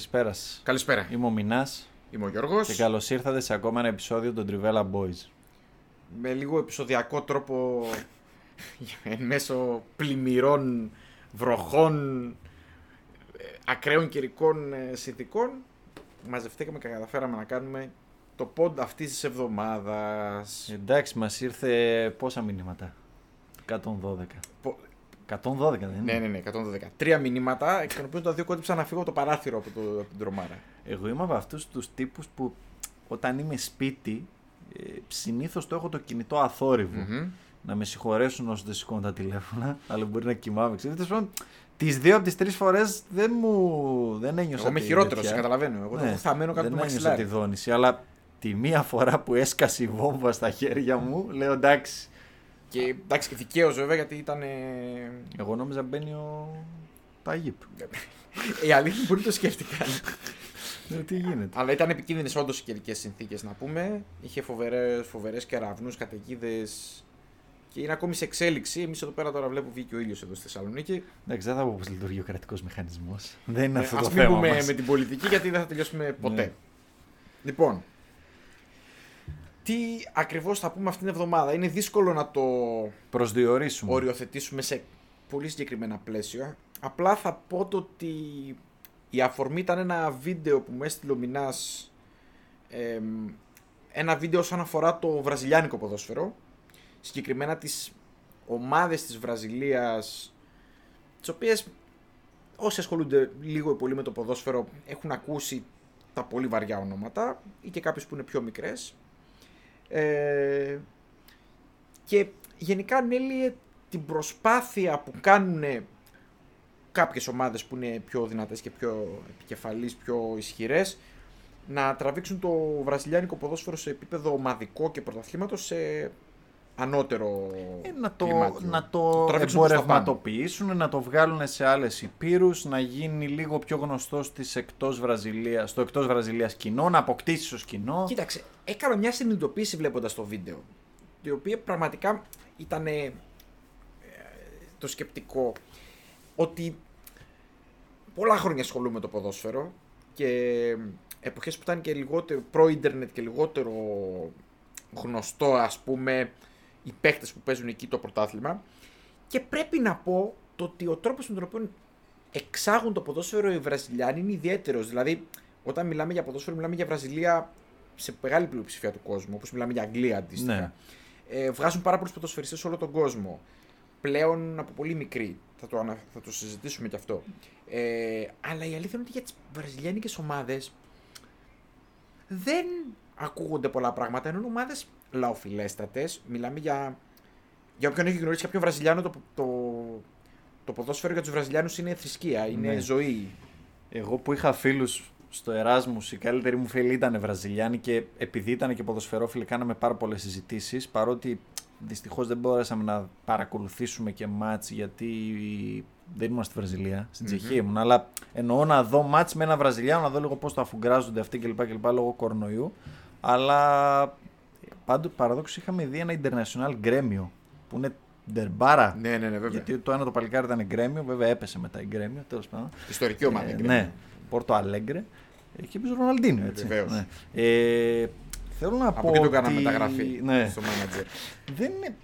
Καλησπέρα σας. Καλησπέρα. Είμαι ο Μινάς Είμαι ο Γιώργος. και καλώς ήρθατε σε ακόμα ένα επεισόδιο των Trivella Boys. Με λίγο επεισοδιακό τρόπο εν μέσω πλημμυρών, βροχών, ε, ακραίων καιρικών ε, συνθηκών μαζευτήκαμε και καταφέραμε να κάνουμε το pod αυτής της εβδομάδας. Εντάξει, μας ήρθε πόσα μηνύματα; 112. Πο- 112 δεν είναι; Ναι, ναι, ναι, 112. Τρία μηνύματα, εκ των οποίων τα δύο κόντυψα να φύγω από το παράθυρο από, το, από την τρομάρα. Εγώ είμαι από αυτούς τους τύπους που όταν είμαι σπίτι, ε, συνήθως το έχω το κινητό αθόρυβο. Μμμ. Να με συγχωρέσουν όσοι δεν σηκώνουν τα τηλέφωνα, αλλά μπορεί να κοιμάμαι. Ξέρετε, τέλος πάντων, τις δύο από τις τρεις φορές δεν μου. Δεν ένιωσα. Εγώ είμαι τη χειρότερος, τέτοια. σε καταλαβαίνω. Εγώ το Ναι, έχω θαμμένο κάτω δεν από το ένιωσα τη μαξιλάρι. δόνηση, αλλά τη μία φορά που έσκασε η βόμβα στα χέρια μου, λέω εντάξει. Και εντάξει, και δικαίως βέβαια γιατί ήταν. ε, Εγώ νόμιζα μπαίνει ο Ταγίπ. Η αλήθεια μπορεί να το σκέφτηκαν. Λέω τι γίνεται. Αλλά ήταν επικίνδυνες όντως οι καιρικές συνθήκες να πούμε. Είχε φοβερέ φοβερές κεραυνούς, καταιγίδες. Και είναι ακόμη σε εξέλιξη. Εμείς εδώ πέρα τώρα βλέπουμε βγήκε ο ήλιος εδώ στη Θεσσαλονίκη. Εντάξει, δεν θα πω πώ λειτουργεί ο κρατικός μηχανισμός. Δεν είναι αυτό Α το μην θέμα. πούμε μας. με την πολιτική γιατί δεν θα τελειώσουμε ποτέ. Ναι. Λοιπόν, τι ακριβώς θα πούμε αυτήν την εβδομάδα. Είναι δύσκολο να το Προσδιορίσουμε. οριοθετήσουμε σε πολύ συγκεκριμένα πλαίσια. Απλά θα πω το ότι η αφορμή ήταν ένα βίντεο που μου έστειλε ο Μινάς εμ, ένα βίντεο όσον αφορά το βραζιλιάνικο ποδόσφαιρο συγκεκριμένα τις ομάδες της Βραζιλίας τις οποίες όσοι ασχολούνται λίγο ή πολύ με το ποδόσφαιρο έχουν ακούσει τα πολύ βαριά ονόματα ή και κάποιες που είναι πιο μικρές ε, και γενικά ανέλυε την προσπάθεια που κάνουν κάποιες ομάδες που είναι πιο δυνατές και πιο επικεφαλείς, πιο ισχυρές να τραβήξουν το βραζιλιάνικο ποδόσφαιρο σε επίπεδο ομαδικό και πρωταθλήματος σε ανώτερο Ε, να το, κλιμάκιο. να το τραβήξουν προς τα πάνω. εμπορευματοποιήσουν, να το βγάλουν σε άλλες υπήρους, να γίνει λίγο πιο γνωστό στις εκτός Βραζιλίας, στο εκτός Βραζιλίας κοινό, να αποκτήσει ως κοινό. Κοίταξε, έκανα μια συνειδητοποίηση βλέποντας το βίντεο η οποία πραγματικά ήταν ε, το σκεπτικό ότι πολλά χρόνια ασχολούμαι με το ποδόσφαιρο και εποχές που ήταν και λιγότερο προ-ίντερνετ και λιγότερο γνωστό ας πούμε οι παίχτες που παίζουν εκεί το πρωτάθλημα και πρέπει να πω το ότι ο τρόπος με τον οποίο εξάγουν το ποδόσφαιρο οι Βραζιλιάνοι είναι ιδιαίτερος. Δηλαδή, όταν μιλάμε για ποδόσφαιρο, μιλάμε για Βραζιλία σε μεγάλη πλειοψηφία του κόσμου, όπως μιλάμε για Αγγλία αντίστοιχα. Ναι. Ε, βγάζουν πάρα πολλούς ποδοσφαιριστές σε όλο τον κόσμο. Πλέον από πολύ μικρή. Θα το, ανα- θα το συζητήσουμε κι αυτό. Ε, αλλά η αλήθεια είναι ότι για τις βραζιλιάνικες ομάδες δεν ακούγονται πολλά πράγματα. Ενώ είναι ομάδες λαοφιλέστατες. Μιλάμε για... Για όποιον έχει γνωρίσει κάποιον Βραζιλιάνο, το, το, το ποδόσφαιρο για τους Βραζιλιάνους είναι θρησκεία, είναι Ναι. ζωή. Εγώ που είχα φίλους στο Εράσμους, η καλύτερη μου φίλη ήταν Βραζιλιάνοι και επειδή ήταν και ποδοσφαιρόφιλοι κάναμε πάρα πολλές συζητήσεις, παρότι δυστυχώς δεν μπόρεσαμε να παρακολουθήσουμε και μάτς γιατί δεν ήμουν στη Βραζιλία, στην Μμμ. Τσεχία ήμουν, αλλά εννοώ να δω μάτς με ένα Βραζιλιάνο, να δω λίγο πώς το αφουγκράζονται αυτοί κλπ. κλπ λόγω κορονοϊού, αλλά πάντως παραδόξως είχαμε δει ένα international γκρέμιο που είναι ντερμπάρα. Ναι, ναι, ναι, βέβαια. Γιατί το ένα το παλικάρι ήταν γκρέμιο, βέβαια έπεσε μετά η γκρέμιο, τέλος πάντων. Ιστορική ομάδα. Ε, είναι. ναι, Πόρτο Αλέγκρε ε, και πίσω Ροναλντίνιο. Έτσι. Βεβαίως. Ναι. Ε, θέλω να Από πω. εκεί το κάναμε ότι- μεταγραφή Ναι, στο manager. δεν, είναι-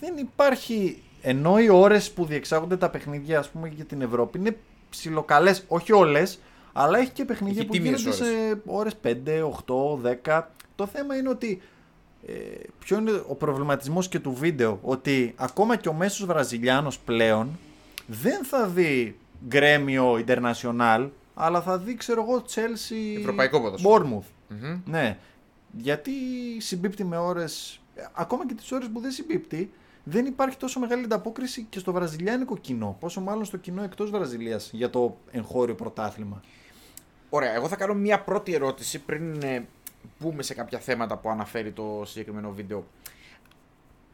δεν υπάρχει. Ενώ οι ώρες που διεξάγονται τα παιχνίδια, ας πούμε, για την Ευρώπη είναι ψιλοκαλές, όχι όλες, αλλά έχει και παιχνίδια Έχει που τίμιες γίνονται σε ώρες 5, 8, 10. Το θέμα είναι ότι. Ε, ποιο είναι ο προβληματισμός και του βίντεο ότι ακόμα και ο μέσος Βραζιλιάνος πλέον δεν θα δει γκρέμιο International αλλά θα δει ξέρω εγώ Chelsea Ευρωπαϊκό ποδόσφαιρο. Bournemouth Μμμ. ναι. Γιατί συμπίπτει με ώρες. Ακόμα και τις ώρες που δεν συμπίπτει, δεν υπάρχει τόσο μεγάλη ανταπόκριση και στο βραζιλιάνικο κοινό. Πόσο μάλλον στο κοινό εκτός Βραζιλίας για το εγχώριο πρωτάθλημα. Ωραία, εγώ θα κάνω μια πρώτη ερώτηση πριν ε, μπούμε σε κάποια θέματα που αναφέρει το συγκεκριμένο βίντεο.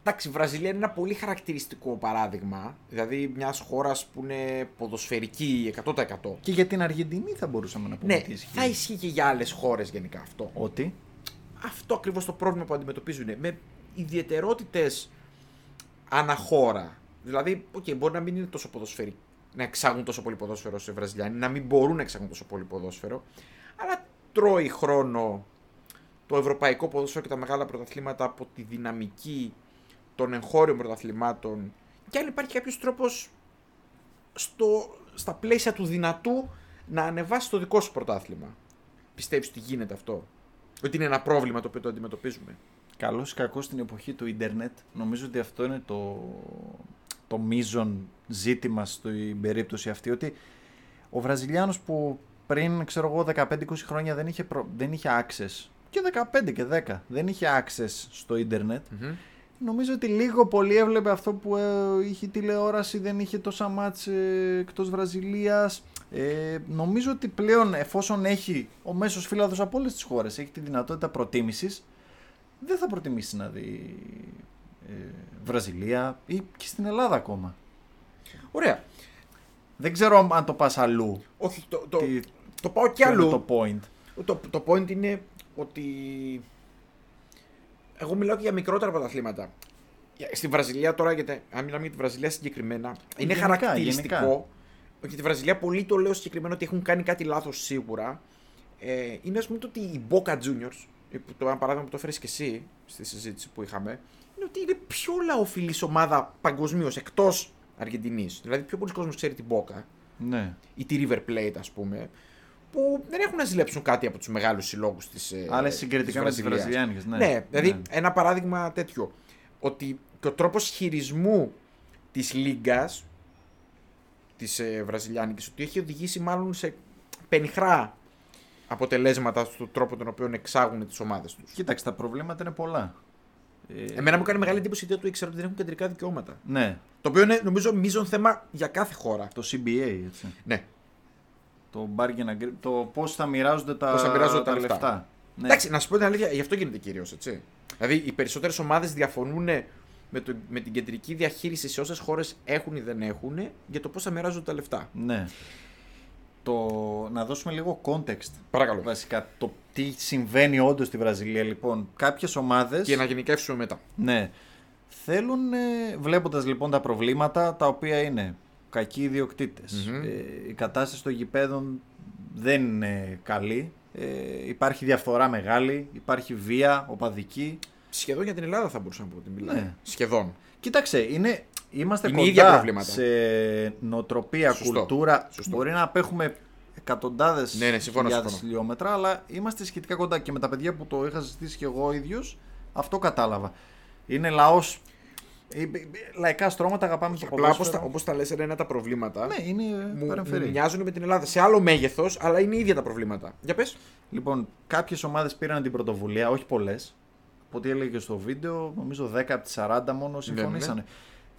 Εντάξει, η Βραζιλία είναι ένα πολύ χαρακτηριστικό παράδειγμα. Δηλαδή μιας χώρας που είναι ποδοσφαιρική 100%. Και για την Αργεντινή θα μπορούσαμε να πούμε Ναι, ότι ισχύει. θα ισχύει και για άλλες χώρες γενικά αυτό. Ότι; Αυτό ακριβώς το πρόβλημα που αντιμετωπίζουν. Με ιδιαιτερότητες αναχώρα. Δηλαδή, okay, μπορεί να μην είναι τόσο ποδοσφαιρική. Να εξάγουν τόσο πολύ ποδόσφαιρο σε Βραζιλιάνοι, να μην μπορούν να εξάγουν τόσο πολύ ποδόσφαιρο. Αλλά τρώει χρόνο το ευρωπαϊκό ποδόσφαιρο και τα μεγάλα πρωταθλήματα από τη δυναμική των εγχώριων πρωταθλημάτων. Και αν υπάρχει κάποιος τρόπος στο, στα πλαίσια του δυνατού να ανεβάσει το δικό σου πρωτάθλημα. Πιστεύεις ότι γίνεται αυτό; Ότι είναι ένα πρόβλημα το οποίο το αντιμετωπίζουμε; Καλό ή κακό στην εποχή του ίντερνετ, νομίζω ότι αυτό είναι το, το μείζον ζήτημα στην περίπτωση αυτή. Ότι ο Βραζιλιάνος που πριν, ξέρω εγώ, 15-20 χρόνια δεν είχε, προ... δεν είχε access, και 15 και 10, δεν είχε access στο ίντερνετ, νομίζω ότι λίγο πολύ έβλεπε αυτό που ε, είχε τηλεόραση, δεν είχε τόσα μάτς ε, εκτός Βραζιλίας. Ε, νομίζω ότι πλέον εφόσον έχει ο μέσος φύλαδος από όλες τις χώρες, έχει τη δυνατότητα προτίμησης, δεν θα προτιμήσει να δει ε, Βραζιλία ή και στην Ελλάδα ακόμα. Ωραία. Δεν ξέρω αν το πας αλλού. Όχι, το, το, Τι- το πάω κι ποιο είναι αλλού. το point. Το, το point είναι ότι. Εγώ μιλάω και για μικρότερα πρωταθλήματα. Για- Στη Βραζιλία τώρα, γιατί αν μιλάμε για τη Βραζιλία συγκεκριμένα, είναι Γενικά, χαρακτηριστικό. γενικά. ότι τη Βραζιλία πολύ το λέω συγκεκριμένα ότι έχουν κάνει κάτι λάθος σίγουρα. Ε, είναι ας πούμε το ότι η Boca Juniors, ε, που το ένα παράδειγμα που το έφερες και εσύ στη συζήτηση που είχαμε, είναι ότι είναι πιο λαοφιλής ομάδα παγκοσμίως εκτός Αργεντινής. Δηλαδή, πιο πολλοί κόσμος ξέρει την Boca Ναι. ή τη River Plate, ας πούμε, που δεν έχουν να ζηλέψουν κάτι από τους μεγάλους συλλόγους της. Ε, Άλλε συγκριτικά με τις Βραζιλιάνικες. Ναι. Ναι, δηλαδή Ναι. ένα παράδειγμα τέτοιο. Ότι και ο τρόπος χειρισμού της Λίγκας της ε, Βραζιλιάνικης, ότι έχει οδηγήσει μάλλον σε πενιχρά αποτελέσματα στον τρόπο τον οποίο εξάγουν τις ομάδες τους. Κοίταξε, τα προβλήματα είναι πολλά. Ε, Εμένα μου κάνει μεγάλη εντύπωση η ιδέα του ήξερα ότι δεν έχουν κεντρικά δικαιώματα. Ναι, Το οποίο είναι νομίζω μείζον θέμα για κάθε χώρα. το CBA, έτσι. Ναι. Το bargain agree- το πώς θα μοιράζονται τα, Πώς θα μοιράζονται τα λεφτά. Ναι. Εντάξει, να σου πω την αλήθεια, γι' αυτό γίνεται κυρίως, έτσι. Δηλαδή, οι περισσότερες ομάδες διαφωνούν με, το, με την κεντρική διαχείριση σε όσες χώρες έχουν ή δεν έχουν για το πώς θα μοιράζονται τα λεφτά. Ναι. Το... Να δώσουμε λίγο context. Παρακαλώ. Βασικά, το τι συμβαίνει όντως στη Βραζιλία. Λοιπόν, κάποιες ομάδε. Και να γενικεύσουμε μετά. Ναι. Θέλουν, ε, βλέποντας λοιπόν τα προβλήματα, τα οποία είναι κακοί ιδιοκτήτες, Μμμ. ε, η κατάσταση των γηπέδων δεν είναι καλή, ε, υπάρχει διαφθορά μεγάλη, υπάρχει βία, οπαδική. Σχεδόν για την Ελλάδα θα μπορούσα να πω ότι μιλάμε. Ναι. Σχεδόν. Κοίταξε, είναι, είμαστε Είναι κοντά ίδια προβλήματα. σε νοοτροπία, Σωστό. κουλτούρα. Σωστό. Μπορεί να απέχουμε εκατοντάδες Ναι, ναι, συμφωνώ, χιλιάδες συμφωνώ. χιλιόμετρα, αλλά είμαστε σχετικά κοντά. Και με τα παιδιά που το είχα συζητήσει και εγώ ίδιος, αυτό κατάλαβα. Είναι λαός. Λαϊκά στρώματα, αγαπάμε το Απλά όπως ποδόσφαιρο. τα, όπως τα λες, είναι τα προβλήματα. Ναι, είναι Μου, παρεμφερή. μου μοιάζουν με την Ελλάδα. Σε άλλο μέγεθος, αλλά είναι ίδια τα προβλήματα. Για πες. Λοιπόν, κάποιες ομάδες πήραν την πρωτοβουλία, όχι πολλές. Από ό,τι έλεγε και στο βίντεο, νομίζω 10 από τις 40 μόνο συμφωνήσανε.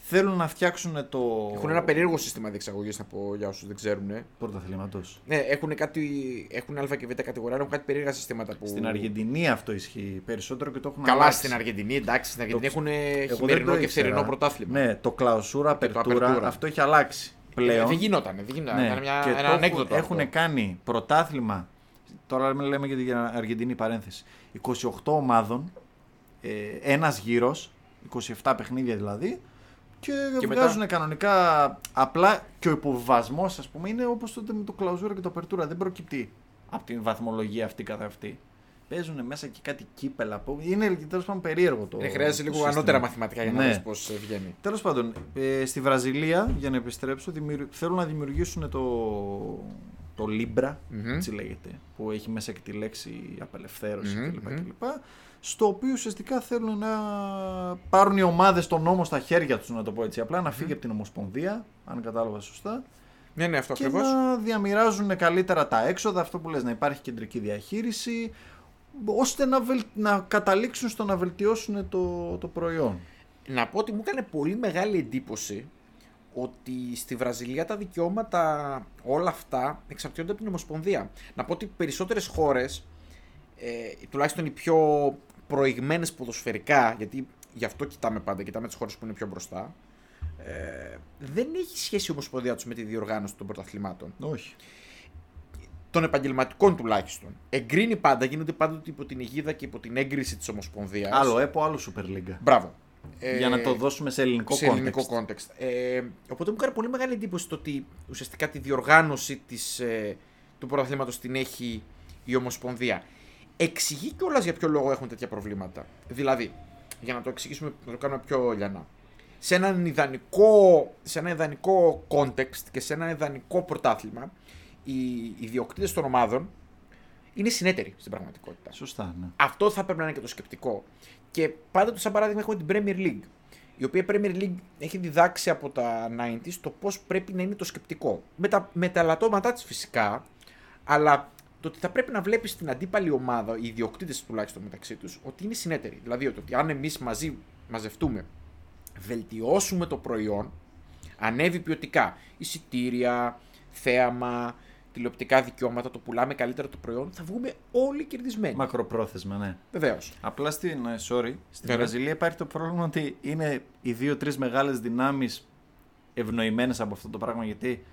Θέλουν να φτιάξουν το. Έχουν ένα περίεργο σύστημα διεξαγωγής, να πω για όσους δεν ξέρουν. πρωταθλήματος. Ναι, έχουν κάτι. Έχουν Α και Β κατηγορία, έχουν κάτι περίεργα συστήματα που. Στην Αργεντινή αυτό ισχύει περισσότερο και το έχουν Καλά αλλάξει. στην Αργεντινή, εντάξει, στην Αργεντινή έχουν Εγώ δεν χειμερινό το και ήξερα. θερινό πρωτάθλημα. Ναι, το κλαουσούρα, Και το απερτούρα, απερτούρα. αυτό έχει αλλάξει πλέον. Ε, δεν γινόταν, δεν γινόταν. Ναι, Ήταν μια, και ένα το ανέκδοτο. έχουν, αυτό. κάνει πρωτάθλημα. Τώρα λέμε για την Αργεντινή παρένθεση. 28 ομάδων, ε, ένας γύρος, 27 παιχνίδια δηλαδή. Και, Και βγάζουν κανονικά απλά και ο υποβιβασμό, ας πούμε, είναι όπως τότε με το κλαουζούρα και το απερτούρα. Δεν προκυπτεί από την βαθμολογία αυτή καθ' αυτή. Παίζουν μέσα και κάτι κύπελα. που- Είναι τέλος πάντων περίεργο το. Ε, χρειάζεται το λίγο σύστημα. ανώτερα μαθηματικά για να Ναι. δεις πώς βγαίνει. Τέλος πάντων, ε, στη Βραζιλία, για να επιστρέψω, δημιουργ... θέλουν να δημιουργήσουν το, το Libra, Μμμ. έτσι λέγεται, που έχει μέσα και τη λέξη απελευθέρωση Μμμ, κλπ, μμμ. Κλπ. Στο οποίο ουσιαστικά θέλουν να πάρουν οι ομάδες τον νόμο στα χέρια τους, να το πω έτσι. Απλά να φύγει από την Ομοσπονδία, αν κατάλαβα σωστά, Ναι, ναι, αυτό και ακριβώς. να διαμοιράζουν καλύτερα τα έξοδα, αυτό που λες, να υπάρχει κεντρική διαχείριση, ώστε να, βελ... να καταλήξουν στο να βελτιώσουν το, το προϊόν. Να πω ότι μου έκανε πολύ μεγάλη εντύπωση ότι στη Βραζιλία τα δικαιώματα όλα αυτά εξαρτιόνται από την Ομοσπονδία. Να πω ότι περισσότερες χώρες, ε, τουλάχιστον οι πιο προηγμένες ποδοσφαιρικά, γιατί γι' αυτό κοιτάμε πάντα, κοιτάμε τις χώρες που είναι πιο μπροστά, ε, δεν έχει σχέση η Ομοσπονδία τους με τη διοργάνωση των πρωταθλημάτων. Όχι. Των επαγγελματικών τουλάχιστον. Εγκρίνει πάντα, γίνονται πάντοτε υπό την αιγίδα και υπό την έγκριση της Ομοσπονδίας. Άλλο ΕΠΟ, άλλο Super League. Μπράβο. Για να το δώσουμε σε ελληνικό σε context. ελληνικό context. Ε, οπότε μου έκανε πολύ μεγάλη εντύπωση το ότι ουσιαστικά τη διοργάνωση της, ε, του πρωταθλήματος την έχει η Ομοσπονδία. Εξηγεί κιόλας για ποιο λόγο έχουν τέτοια προβλήματα. Δηλαδή, για να το εξηγήσουμε, να το κάνουμε πιο λιανά. Σε, έναν ιδανικό, σε ένα ιδανικό context και σε ένα ιδανικό πρωτάθλημα, οι ιδιοκτήτες των ομάδων είναι συνέτεροι στην πραγματικότητα. Σωστά, ναι. Αυτό θα πρέπει να είναι και το σκεπτικό. Και πάντα το σαν παράδειγμα έχουμε την Premier League. Η οποία Premier League έχει διδάξει από τα 90s το πώς πρέπει να είναι το σκεπτικό. Με τα, με τα ελαττώματά της φυσικά, αλλά το ότι θα πρέπει να βλέπεις την αντίπαλη ομάδα, οι ιδιοκτήτες τουλάχιστον μεταξύ τους, ότι είναι συνέτεροι. Δηλαδή ότι αν εμείς μαζί μαζευτούμε, βελτιώσουμε το προϊόν, ανέβει ποιοτικά. Εισιτήρια, θέαμα, τηλεοπτικά δικαιώματα, το πουλάμε καλύτερα το προϊόν, θα βγούμε όλοι κερδισμένοι. Μακροπρόθεσμα, ναι. Βεβαίως. Απλά στην, ε, sorry, στη Ναι, ναι. Βραζιλία υπάρχει το πρόβλημα ότι είναι οι δύο-τρεις μεγάλες δυνάμεις ευνοημένες από αυτό το πράγμα γιατί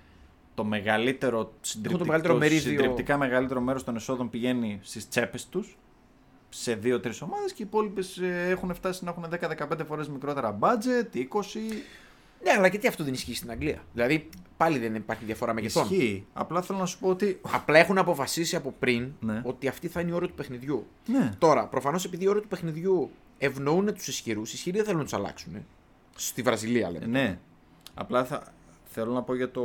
το μεγαλύτερο συντριπτικ- μεγαλύτερο το μερίδιο. συντριπτικά μεγαλύτερο μέρος των εσόδων πηγαίνει στις τσέπες τους σε δύο-τρεις ομάδες και οι υπόλοιπες έχουν φτάσει να έχουν 10-15 φορές μικρότερα budget, 20. Ναι, αλλά γιατί αυτό δεν ισχύει στην Αγγλία; Δηλαδή, πάλι δεν υπάρχει διαφορά μεγεθών. Ισχύει. Απλά θέλω να σου πω ότι. Απλά έχουν αποφασίσει από πριν Ναι. ότι αυτή θα είναι η ώρα του παιχνιδιού. Ναι. Τώρα, προφανώς επειδή η ώρα του παιχνιδιού ευνοούν τους ισχυρούς, οι ισχυροί δεν θέλουν να τους αλλάξουν. ε. Στη Βραζιλία λέμε. Ε, Ναι. Απλά θα, θέλω να πω για το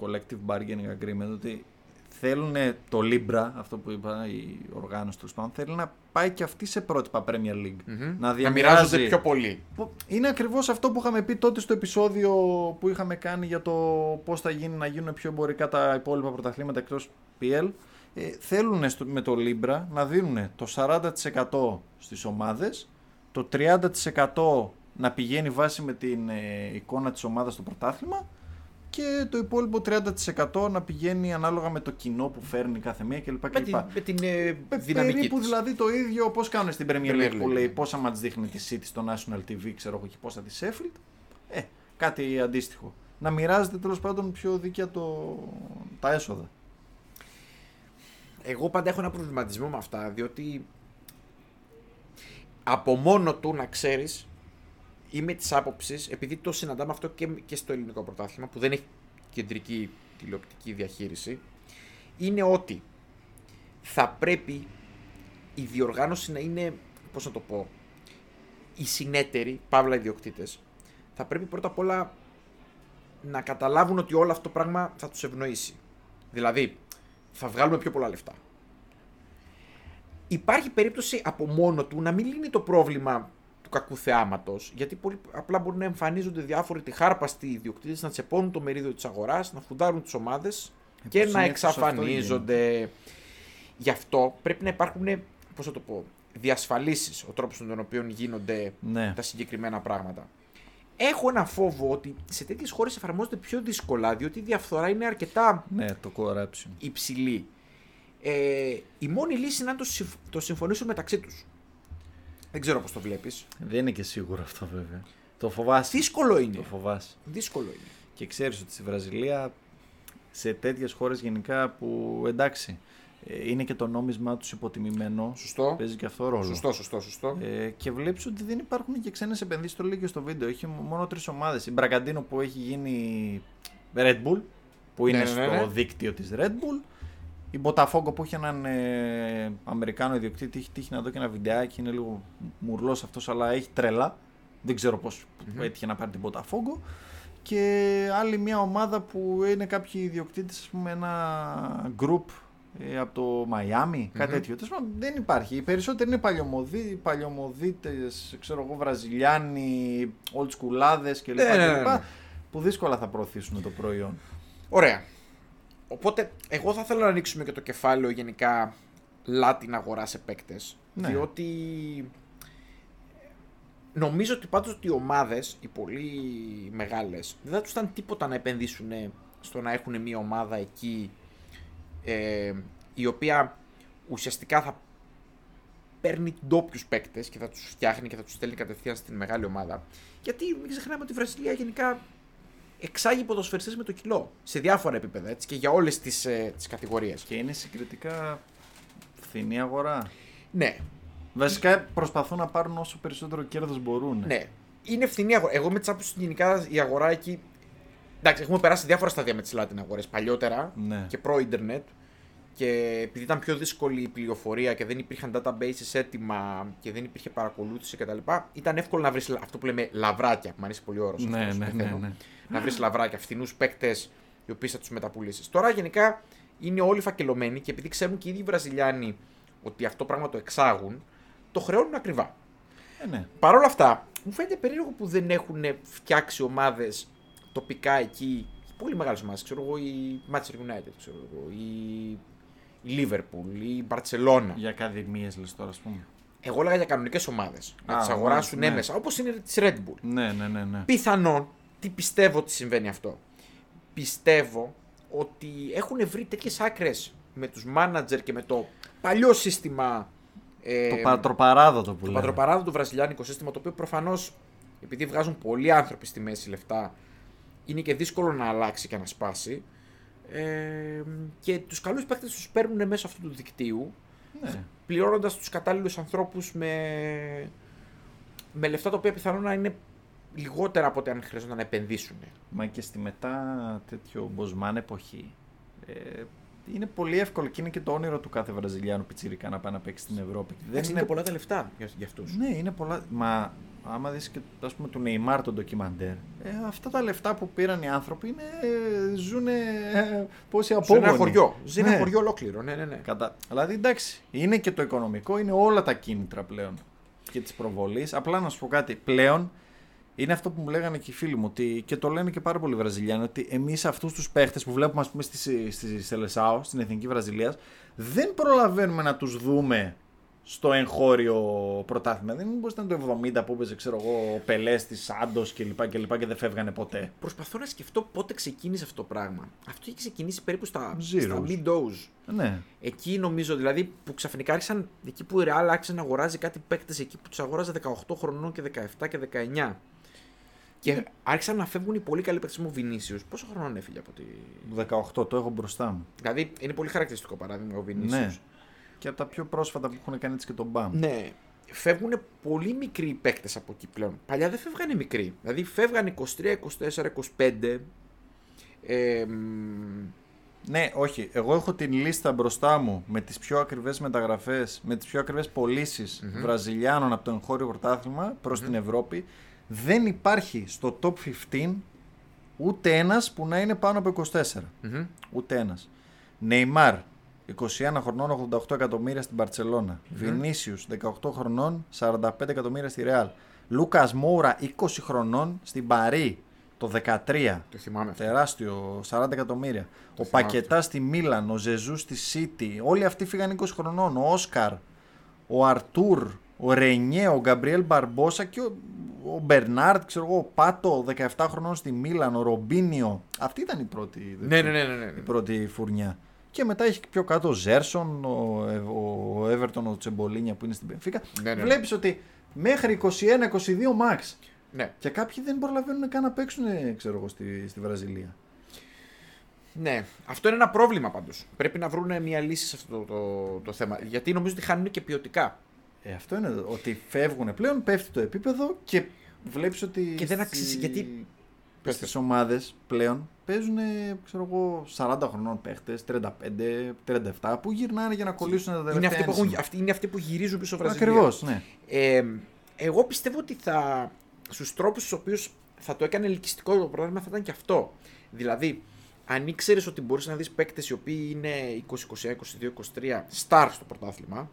collective bargaining agreement ότι θέλουν το Libra, αυτό που είπα, η οργάνωση του πάντων, θέλει να πάει και αυτή σε πρότυπα Premier League. Μμμ. Να Να διαμοιράζει. μοιράζονται πιο πολύ. Που- Είναι ακριβώς αυτό που είχαμε πει τότε στο επεισόδιο που είχαμε κάνει για το πώς θα γίνει να γίνουν πιο εμπορικά τα υπόλοιπα πρωταθλήματα εκτός PL. Ε, θέλουν στο- με το Libra να δίνουν το 40% στις ομάδες, το 30% να πηγαίνει βάση με την ε, εικόνα της ομάδας στο πρωτάθλημα και το υπόλοιπο 30% να πηγαίνει ανάλογα με το κοινό που φέρνει κάθε μία κλπ. Με κλπ. την, με την ε, Ε, δυναμική Περίπου της. δηλαδή το ίδιο πώς κάνουν στην Premier Premier League που League, λέει ναι. πόσα μάτς δείχνει τη City στο National TV, ξέρω εγώ και πόσα της Sheffield. Ε, κάτι αντίστοιχο. Να μοιράζεται τέλος πάντων πιο δίκαια το... τα έσοδα. Εγώ πάντα έχω ένα προβληματισμό με αυτά, διότι από μόνο του να ξέρεις, είμαι της άποψης, επειδή το συναντάμε αυτό και, και στο ελληνικό πρωτάθλημα, που δεν έχει κεντρική τηλεοπτική διαχείριση, είναι ότι θα πρέπει η διοργάνωση να είναι, πώς να το πω, οι συνέτεροι, παύλα ιδιοκτήτες, θα πρέπει πρώτα απ' όλα να καταλάβουν ότι όλο αυτό το πράγμα θα τους ευνοήσει. Δηλαδή, θα βγάλουμε πιο πολλά λεφτά. Υπάρχει περίπτωση από μόνο του να μην λύνει το πρόβλημα του κακού θεάματο, γιατί πολύ απλά μπορεί να εμφανίζονται διάφοροι τυχάρπαστοι ιδιοκτήτε να τσεπώνουν το μερίδιο της αγοράς, να φουντάρουν τις ομάδες και πως να συνήθως αυτό εξαφανίζονται. Γι' αυτό πρέπει να υπάρχουν, πώς θα το πω, διασφαλίσεις ο τρόπος με τον οποίο γίνονται Ναι. τα συγκεκριμένα πράγματα. Έχω ένα φόβο ότι σε τέτοιες χώρες εφαρμόζονται πιο δύσκολα, διότι η διαφθορά είναι αρκετά Ναι, το corruption. υψηλή. Ε, η μόνη λύση είναι να το, συμφ- το συμφωνήσουν μεταξύ τους. Δεν ξέρω πώς το βλέπεις. Δεν είναι και σίγουρο αυτό βέβαια. Το φοβάσαι. Δύσκολο είναι. Το φοβάσαι. Δύσκολο είναι. Και ξέρεις ότι στη Βραζιλία, σε τέτοιες χώρες γενικά που εντάξει, ε, είναι και το νόμισμά τους υποτιμημένο. Σωστό. Παίζει και αυτό ρόλο. Σωστό, σωστό, σωστό. Ε, και βλέπεις ότι δεν υπάρχουν και ξένες επενδύσεις. Το λέει και στο βίντεο. Έχει μόνο τρεις ομάδες. Η Μπραγκαντίνο που έχει γίνει Red Bull, που είναι Ναι, ναι, ναι. στο δίκτυο της Red Bull. Η Botafogo που έχει έναν ε, Αμερικάνο ιδιοκτήτη. Έχει τύχει να δω και ένα βιντεάκι. Είναι λίγο μουρλός αυτός, αλλά έχει τρελά. Δεν ξέρω πώς Μμμ. έτυχε να πάρει την Botafogo. Και άλλη μια ομάδα που είναι κάποιοι ιδιοκτήτες, ας πούμε, ένα group ε, από το Μαϊάμι, κάτι Μμμ. τέτοιο. Τέλος πάντων, δεν υπάρχει. Οι περισσότεροι είναι παλιωμοδί, παλιωμοδίτες, ξέρω εγώ, βραζιλιάνοι, old schoolάδες κλπ. Ναι, ναι, ναι, κλπ, ναι. Που δύσκολα θα προωθήσουν το προϊόν. Ωραία. Οπότε, εγώ θα ήθελα να ανοίξουμε και το κεφάλαιο γενικά Latin αγορά σε παίκτες. Ναι. Διότι νομίζω ότι πάντως ότι οι ομάδες, οι πολύ μεγάλες, δεν θα τους ήταν τίποτα να επενδύσουν στο να έχουν μια ομάδα εκεί ε, η οποία ουσιαστικά θα παίρνει ντόπιου παίκτες και θα τους φτιάχνει και θα τους στέλνει κατευθείαν στην μεγάλη ομάδα. Γιατί μην ξεχνάμε ότι η Βραζιλία γενικά εξάγει ποδοσφαιριστές με το κιλό σε διάφορα επίπεδα έτσι, και για όλες τις ε, τις κατηγορίες. Και είναι συγκριτικά φθηνή αγορά. Ναι, Βασικά προσπαθούν να πάρουν όσο περισσότερο κέρδος μπορούν. ναι. Είναι φθηνή αγορά. Εγώ με τις άποψη γενικά η αγορά εκεί. Εντάξει, έχουμε περάσει διάφορα στάδια με τις Latin αγορές παλιότερα Ναι. και προ-ίντερνετ. Και επειδή ήταν πιο δύσκολη η πληροφορία και δεν υπήρχαν databases έτοιμα και δεν υπήρχε παρακολούθηση κτλ., ήταν εύκολο να βρεις αυτό που λέμε λαβράκια. Μου αρέσει πολύ ο όρος Ναι, αυτός, ναι, το ναι, θέλω. ναι. Να βρεις λαβράκια, φθηνούς παίκτες οι οποίοι θα τους μεταπουλήσεις. Τώρα γενικά είναι όλοι φακελωμένοι και επειδή ξέρουν και οι ίδιοι οι Βραζιλιάνοι ότι αυτό πράγμα το εξάγουν, το χρεώνουν ακριβά. Ε, ναι. Παρ' όλα αυτά, μου φαίνεται περίεργο που δεν έχουν φτιάξει ομάδες τοπικά εκεί. Πολύ μεγάλες ομάδες. Ξέρω εγώ η Manchester United, ξέρω εγώ, η, η Liverpool, η Barcelona. Για ακαδημίες λες τώρα, ας πούμε. Εγώ έλεγα για κανονικές ομάδες. Να Α, τις αγοράσουν ναι. έμεσα, όπως είναι της Red Bull. Ναι, ναι, ναι. ναι. Πιθανόν, τι πιστεύω ότι συμβαίνει αυτό. Πιστεύω ότι έχουν βρει τέτοιες άκρες με τους μάνατζερ και με το παλιό σύστημα. ε, το πατροπαράδοτο που το λέμε. πατροπαράδοτο βραζιλιάνικο σύστημα, το οποίο προφανώς επειδή βγάζουν πολλοί άνθρωποι στη μέση λεφτά, είναι και δύσκολο να αλλάξει και να σπάσει. Ε, και τους καλούς παίκτες τους παίρνουν μέσω αυτού του δικτύου, Ναι. πληρώνοντας τους κατάλληλους ανθρώπους με, με λεφτά τα οποία πιθανόν να είναι λιγότερα από ό,τι αν χρειαζόταν να επενδύσουν. Μα και στη μετά τέτοιο Μποσμάν εποχή. Ε, είναι πολύ εύκολο και είναι και το όνειρο του κάθε Βραζιλιάνου πιτσιρικά να πάει να παίξει στην Ευρώπη. Δεν είναι πολλά τα λεφτά για, για αυτούς. Ναι, είναι πολλά. Μα άμα δεις και ας πούμε του Νεϊμάρ τον ντοκιμαντέρ, ε, αυτά τα λεφτά που πήραν οι άνθρωποι είναι, ε, ζουν ε, πόσοι Σε απόγονοι. ένα χωριό. Ζει ένα Ναι. χωριό ολόκληρο. Ναι, ναι, ναι. Κατά... Δηλαδή εντάξει, είναι και το οικονομικό, είναι όλα τα κίνητρα πλέον και τη προβολή. Απλά να σου πω κάτι, πλέον είναι αυτό που μου λέγανε και οι φίλοι μου ότι, και το λένε και πάρα πολλοί Βραζιλιάνοι ότι εμείς αυτούς τους παίχτες που βλέπουμε ας πούμε, στη, στη Σελεσάο, στην Εθνική Βραζιλίας, δεν προλαβαίνουμε να τους δούμε στο εγχώριο πρωτάθλημα. Δεν μπορεί να ήταν το 70 που έπαιζε, ξέρω εγώ, ο Πελές της Άντο κλπ. Και, και, και δεν φεύγανε ποτέ. Προσπαθώ να σκεφτώ πότε ξεκίνησε αυτό το πράγμα. Αυτό είχε ξεκινήσει περίπου στα, Zeros. στα mid-dows. Ναι. Εκεί νομίζω δηλαδή που ξαφνικά άρχισαν, εκεί που η Real άρχισε να αγοράζει κάτι παίκτες εκεί που τους αγοράζει 18 χρονών και 17 και 19. Και άρχισαν να φεύγουν οι πολύ καλοί παίκτες μου Βινίσιους. Πόσο χρονών έφυγε από τη. 18, το έχω μπροστά μου. Δηλαδή είναι πολύ χαρακτηριστικό παράδειγμα ο Βινίσιους. Ναι. Και από τα πιο πρόσφατα που έχουν κάνει έτσι και τον Μπαμ. Ναι. Φεύγουν πολύ μικροί παίκτες από εκεί πλέον. Παλιά δεν φεύγανε μικροί. Δηλαδή φεύγανε 23, 24, 25. Ε, μ, Ναι, όχι. Εγώ έχω την λίστα μπροστά μου με τις πιο ακριβές μεταγραφές, με τις πιο ακριβές πωλήσεις Βραζιλιάνων από το εγχώριο πρωτάθλημα προς την Ευρώπη. Δεν υπάρχει στο top 15 ούτε ένας που να είναι πάνω από 24. μμμ. Ούτε ένας. Νεϊμάρ, 21 χρονών, 88 εκατομμύρια στην Μπαρτσελώνα. Βινίσιους, 18 χρονών, 45 εκατομμύρια στη Ρεάλ. Λούκας Μόουρα, 20 χρονών στην Παρί, το 13. Το θυμάμαι αυτό. Τεράστιο, 40 εκατομμύρια. ο θυμάμαι Πακετά στη Μίλαν, ο Ζεζού στη Σίτι. Όλοι αυτοί φύγαν 20 χρονών. Ο Όσκαρ, ο Αρτούρ, ο Ρενιέ, ο Γκαμπριέλ Μπαρμπόσα και ο, ο Μπερνάρτ, ξέρω εγώ, ο Πάτο, 17 χρονών στη Μίλαν, ο Ρομπίνιο. Αυτή ήταν η πρώτη, Ναι, ναι, ναι. ναι, ναι. η πρώτη φουρνιά. Και μετά έχει πιο κάτω ο Ζέρσον, ο, Ε- ο Εύερτον, ο Τσεμπολίνια που είναι στην Πενφύκα. Ναι, ναι. Βλέπεις ότι μέχρι 21-22 max. ναι. Και κάποιοι δεν προλαβαίνουν καν να παίξουν, ξέρω εγώ, στη, στη Βραζιλία. Ναι, αυτό είναι ένα πρόβλημα πάντως. Πρέπει να βρουν μια λύση σε αυτό το, το, το θέμα. Γιατί νομίζω ότι χάνουν και ποιοτικά. Ε, αυτό είναι ότι φεύγουν πλέον, πέφτει το επίπεδο και βλέπεις ότι Και δεν αξίζει, γιατί- Πες στις ομάδες πλέον παίζουν ξέρω εγώ, 40 χρονών παίχτες, 35, 37 που γυρνάνε για να κολλήσουν τα Είναι τελευταία αυτοί, που έχουν, ένσημα. αυτοί, είναι αυτοί που γυρίζουν πίσω Βραζιλία. Ακριβώς, ναι. Ε, εγώ πιστεύω ότι θα, στους τρόπους στους οποίους θα το έκανε ελκυστικό το πρόγραμμα θα ήταν και αυτό. Δηλαδή, αν ήξερες ότι μπορείς να δεις παίκτες οι οποίοι είναι 20, 21, 22, 23 star στο πρωτάθλημα,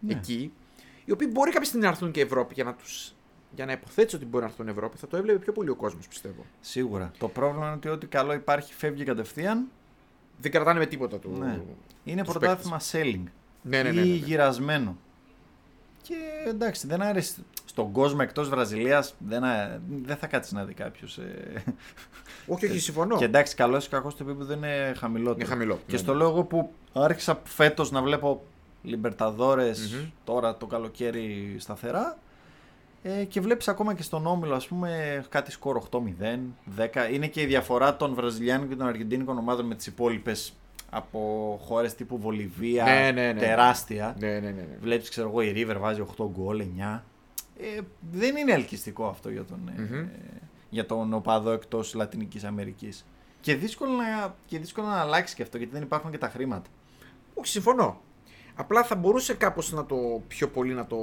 Ναι. εκεί, οι οποίοι μπορεί κάποια στιγμή να έρθουν και Ευρώπη για να τους για να υποθέτεις ότι μπορεί να έρθουν Ευρώπη, θα το έβλεπε πιο πολύ ο κόσμος, πιστεύω. Σίγουρα. Το πρόβλημα είναι ότι ό,τι καλό υπάρχει φεύγει κατευθείαν. Δεν κρατάνε με τίποτα του. Ναι. Είναι τους πρωτάθλημα selling. Ναι, ναι, ναι, ή ναι, ναι. γυρασμένο. Και εντάξει, δεν άρεσε. στον κόσμο εκτός Βραζιλίας δεν, δεν θα κάτσεις να δει κάποιος. Ε, όχι, όχι, συμφωνώ. Και εντάξει, καλός ή κακός το επίπεδο είναι χαμηλότερο. Είναι χαμηλό. Και ναι, στο ναι. λέω εγώ που άρχισα φέτος να βλέπω Λιμπερταδόρες Μμμ. τώρα το καλοκαίρι σταθερά. Ε, και βλέπεις ακόμα και στον Όμιλο ας πούμε κάτι σκορ 8-0, 10. Είναι και η διαφορά των Βραζιλιάνων και των Αργεντίνικων ομάδων με τις υπόλοιπες από χώρες τύπου Βολιβία, Ναι, ναι, ναι. τεράστια. Ναι, ναι, ναι. ναι. Βλέπεις ξέρω εγώ η River βάζει 8 γκολ, 9. Ε, δεν είναι ελκυστικό αυτό για τον, ε, Μμμ. για τον οπαδό εκτός Λατινικής Αμερικής. Και δύσκολο, να, και δύσκολο να αλλάξει και αυτό γιατί δεν υπάρχουν και τα χρήματα. Όχι, συμφωνώ. Απλά θα μπορούσε κάπως να το πιο πολύ να το,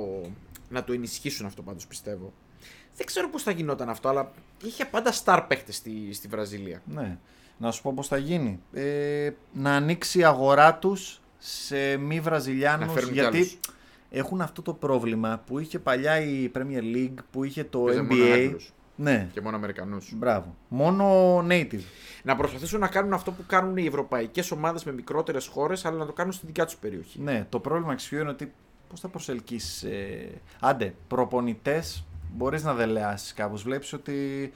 να το ενισχύσουν αυτό πάντως πιστεύω. Δεν ξέρω πώς θα γινόταν αυτό, αλλά είχε πάντα star παίχτες στη, στη Βραζιλία. Ναι. Να σου πω πώς θα γίνει. Ε, να ανοίξει η αγορά τους σε μη Να Βραζιλιάνους φέρουν κι γιατί άλλους. έχουν αυτό το πρόβλημα που είχε παλιά η Premier League, που είχε το Παίζανε μόνο NBA. Άγγλους Ναι, Και μόνο Αμερικανούς. μπράβο. Μόνο native. Να προσπαθήσουν να κάνουν αυτό που κάνουν οι ευρωπαϊκές ομάδες με μικρότερες χώρες, αλλά να το κάνουν στη δικιά τους περιοχή. Ναι, το πρόβλημα εξηγεί είναι ότι πώς θα προσελκύσεις... Ε... Άντε, προπονητές μπορείς να δελεάσεις κάπως. Βλέπεις ότι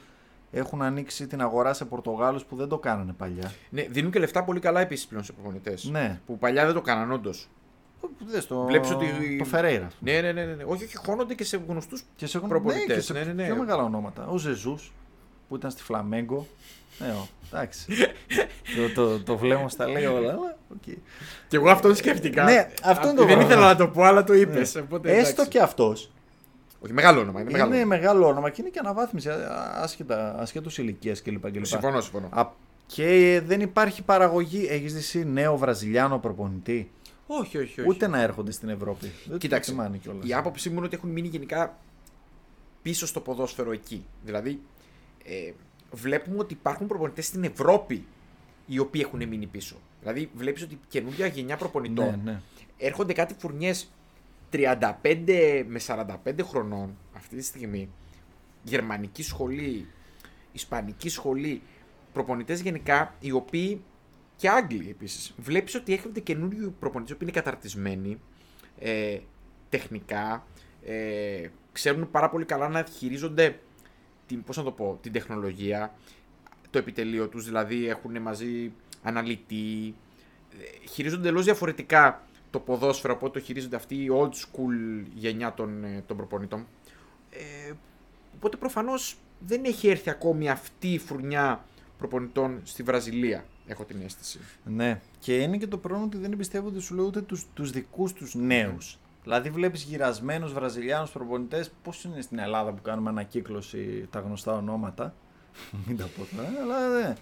έχουν ανοίξει την αγορά σε Πορτογάλους που δεν το κάνανε παλιά. Ναι, δίνουν και λεφτά πολύ καλά επίσης πλέον σε προπονητές. Ναι. Που παλιά δεν το κάναν, όντως. Δες το, Βλέπεις ότι- το Φερέιρα. Ναι, ναι, ναι, ναι, ναι. Όχι, όχι, χώνονται και σε γνωστούς. Και σε, προπονητές, ναι, και σε ναι, ναι, ναι. πιο μεγάλα ονόματα. Ο Ζεζούς που ήταν στη Φλαμέγκο. Ναι, ο, εντάξει. το, το, το βλέμμα στα λέει όλα, αλλά οκ. Και εγώ αυτόν σκέφτηκα. Ναι, αυτό είναι το Δεν πράγμα. ήθελα να το πω, αλλά το είπες. Ναι. Έστω και αυτός. Όχι, μεγάλο όνομα. Είναι Είναι μεγάλο. μεγάλο. όνομα. όνομα και είναι και αναβάθμιση α- άσχετα, ασχέτως ηλικίας κλπ. κλπ. Συμφωνώ, συμφωνώ. Α, και δεν υπάρχει παραγωγή. Έχεις δει εσύ νέο Βραζιλιάνο προπονητή; Όχι, όχι, όχι. Ούτε να έρχονται στην Ευρώπη. Δεν Κοίταξε, το εκτιμάνε κιόλας. η άποψή μου είναι ότι έχουν μείνει γενικά πίσω στο ποδόσφαιρο εκεί. Δηλαδή, ε, βλέπουμε ότι υπάρχουν προπονητές στην Ευρώπη οι οποίοι έχουν μείνει πίσω. Δηλαδή, βλέπεις ότι η καινούργια γενιά προπονητών Ναι, ναι. έρχονται κάτι φουρνιές 35 με 45 χρονών αυτή τη στιγμή. Γερμανική σχολή, Ισπανική σχολή, προπονητές γενικά οι οποίοι και Άγγλοι επίσης. Βλέπεις ότι έρχονται καινούριου προπονητές που είναι καταρτισμένοι ε, τεχνικά, ε, ξέρουν πάρα πολύ καλά να χειρίζονται την, πώς να το πω, την τεχνολογία, το επιτελείο τους, δηλαδή έχουν μαζί αναλυτή, ε, χειρίζονται εντελώς διαφορετικά το ποδόσφαιρο από ό,τι το χειρίζονται αυτή η old school γενιά των, ε, των προπονητών. Ε, οπότε προφανώς δεν έχει έρθει ακόμη αυτή η φουρνιά προπονητών στη Βραζιλία, έχω την αίσθηση. Ναι, και είναι και το πρόβλημα ότι δεν εμπιστεύονται σου λέω ούτε τους, τους δικούς τους νέους. Δηλαδή βλέπεις γυρασμένους Βραζιλιάνους προπονητές, πώς είναι στην Ελλάδα που κάνουμε ανακύκλωση τα γνωστά ονόματα; Μην τα πω τώρα, αλλά ναι.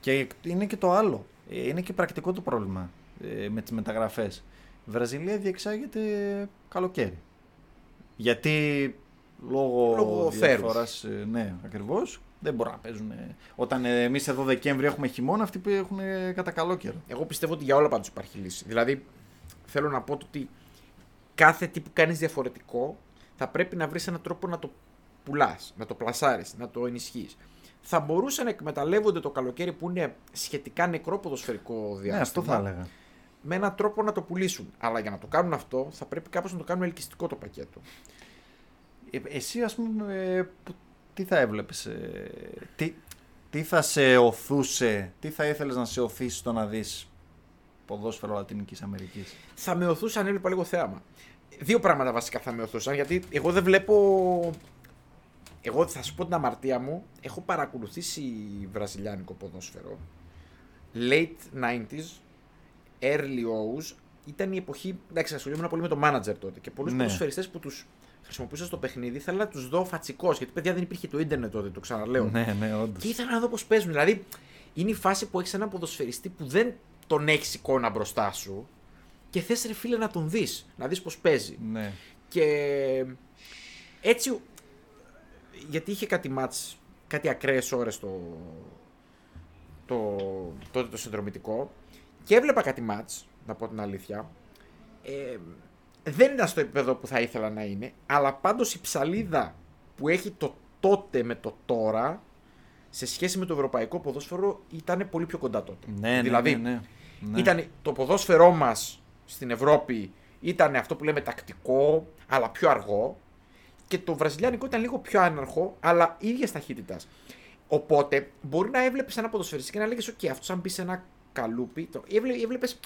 Και είναι και το άλλο. Ε, Είναι και πρακτικό το πρόβλημα ε, με τις μεταγραφές. Η Βραζιλία διεξάγεται καλοκαίρι. Γιατί λόγω, Λόγω διαφοράς, ε, ναι, ακριβώς, δεν μπορούν να παίζουν. ε, Όταν ε, εμείς εδώ Δεκέμβρη έχουμε χειμώνα, αυτοί που έχουν ε, κατά καλό καιρό. Εγώ πιστεύω ότι για όλα πάντως υπάρχει λύση. Δηλαδή, θέλω να πω το ότι κάθε τι που κάνεις διαφορετικό θα πρέπει να βρεις έναν τρόπο να το πουλάς, να το πλασάρεις, να το ενισχύεις. Θα μπορούσαν να εκμεταλλεύονται το καλοκαίρι που είναι σχετικά νεκρό ποδοσφαιρικό διάστημα. Ναι, αυτό θα έλεγα. Με έναν τρόπο να το πουλήσουν. Αλλά για να το κάνουν αυτό θα πρέπει κάπως να το κάνουν ελκυστικό το πακέτο. Ε, εσύ ας πούμε, ε, που- τι θα έβλεπες, ε, τι, τι θα σε οθούσε, τι θα ήθελες να σε οθήσει στο να δεις ποδόσφαιρο Λατινικής Αμερικής; θα με οθούσαν αν έβλεπα λίγο θέαμα. Δύο πράγματα βασικά θα με οθούσαν, γιατί εγώ δεν βλέπω. Εγώ θα σου πω την αμαρτία μου. Έχω παρακολουθήσει βραζιλιάνικο ποδόσφαιρο. Late 90s, early O's. Ήταν η εποχή. Εντάξει, ασχολιόμουν πολύ με το manager τότε και πολλούς Ναι. ναι. ποδοσφαιριστές που τους χρησιμοποιούσα στο παιχνίδι. Ήθελα να τους δω φατσικό. Γιατί παιδιά δεν υπήρχε το ίντερνετ τότε, το ξαναλέω. Ναι, ναι, όντως. Και ήθελα να δω πώς παίζουν. Δηλαδή, είναι η φάση που έχεις έναν ποδοσφαιριστή που δεν τον έχεις εικόνα μπροστά σου και θες ρε φίλε να τον δεις, να δεις πώς παίζει. Ναι. Και έτσι. Γιατί είχε κάτι μάτς, κάτι ακραίες ώρες το, το, τότε το συνδρομητικό και έβλεπα κάτι μάτς, να πω την αλήθεια. Ε, δεν ήταν στο επίπεδο που θα ήθελα να είναι, αλλά πάντως η ψαλίδα που έχει το τότε με το τώρα σε σχέση με το ευρωπαϊκό ποδόσφαιρο ήταν πολύ πιο κοντά τότε. Ναι, ναι, δηλαδή, ναι, ναι, ναι. ήταν το ποδόσφαιρό μας στην Ευρώπη ήταν αυτό που λέμε τακτικό, αλλά πιο αργό. και το βραζιλιάνικο ήταν λίγο πιο άναρχο, αλλά ίδια ταχύτητας. Οπότε μπορεί να έβλεπες ένα ποδοσφαιριστή και να λέγε: OK, αυτός αν μπει σε ένα καλούπι. Το... Έβλεπες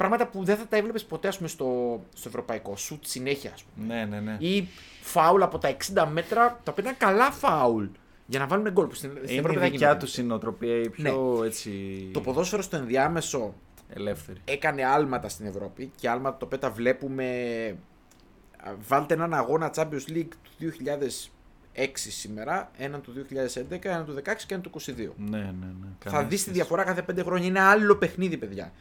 πράγματα που δεν θα τα έβλεπες ποτέ ας πούμε, στο, στο ευρωπαϊκό. Σουτ συνέχεια, ας πούμε. Ναι, ναι, ναι. Ή φάουλ από τα 60 μέτρα, τα οποία ήταν καλά φάουλ. Για να βάλουν γκολ. που Στην, στην Είναι Ευρώπη η δεν δικιά γίνεται. του συνοτροπία η πιο έτσι. Το ποδόσφαιρο στο ενδιάμεσο ελεύθερη. έκανε άλματα στην Ευρώπη και άλματα το οποία τα βλέπουμε. α, Βάλτε έναν αγώνα Champions League του 2006 σήμερα, έναν του 2011, έναν του 2016 και έναν του 2022. Ναι, ναι, ναι. Θα Καμία δεις τη σχέση. διαφορά κάθε 5 χρόνια. Είναι άλλο παιχνίδι, παιδιά.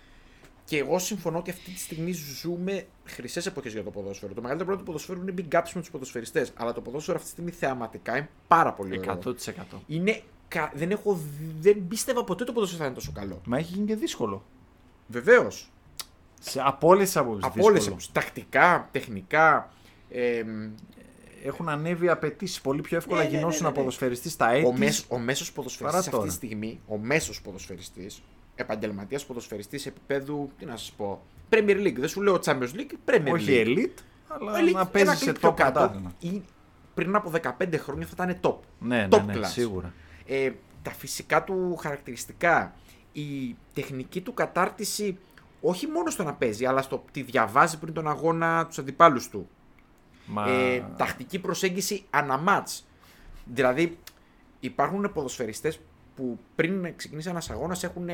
Και εγώ συμφωνώ ότι αυτή τη στιγμή ζούμε χρυσές εποχές για το ποδόσφαιρο. Το μεγαλύτερο πρόβλημα του ποδοσφαίρου είναι big gaps με τους ποδοσφαιριστές. Αλλά το ποδόσφαιρο αυτή τη στιγμή θεαματικά είναι πάρα πολύ ωραίο. 100%. Είναι, κα- δεν, έχω, δει- δεν πίστευα ποτέ το ποδόσφαιρο θα είναι τόσο καλό. Μα έχει γίνει και δύσκολο. Βεβαίως. Σε, από όλες τις απόψει. Από όλες Τακτικά, τεχνικά. εμ, Έχουν ανέβει απαιτήσεις. Πολύ πιο εύκολα Ναι, ναι, ναι, γινώσουν ναι, ναι. ποδοσφαιριστής στα έτης. ο, μέσος, ο μέσος ποδοσφαιριστής παρά αυτή τη τώρα. στιγμή, ο μέσος ποδοσφαιριστής, επαγγελματίας ποδοσφαιριστής επίπεδου, τι να σας πω, Premier League, δεν σου λέω Champions League, Premier Όχι League. elite, αλλά Elite, να ένα παίζεις σε κλικ πιο top πρωτάθλημα. ή πριν από 15 χρόνια θα ήταν top. Ναι, top ναι, ναι, class. σίγουρα. Ε, τα φυσικά του χαρακτηριστικά, η τεχνική του κατάρτιση, όχι μόνο στο να παίζει, αλλά στο τι διαβάζει πριν τον αγώνα τους αντιπάλους του. Μα... Ε, τακτική προσέγγιση αναμάτς. Δηλαδή, υπάρχουν ποδοσφαιριστές που πριν ξεκινήσει ένας αγώνας έχουν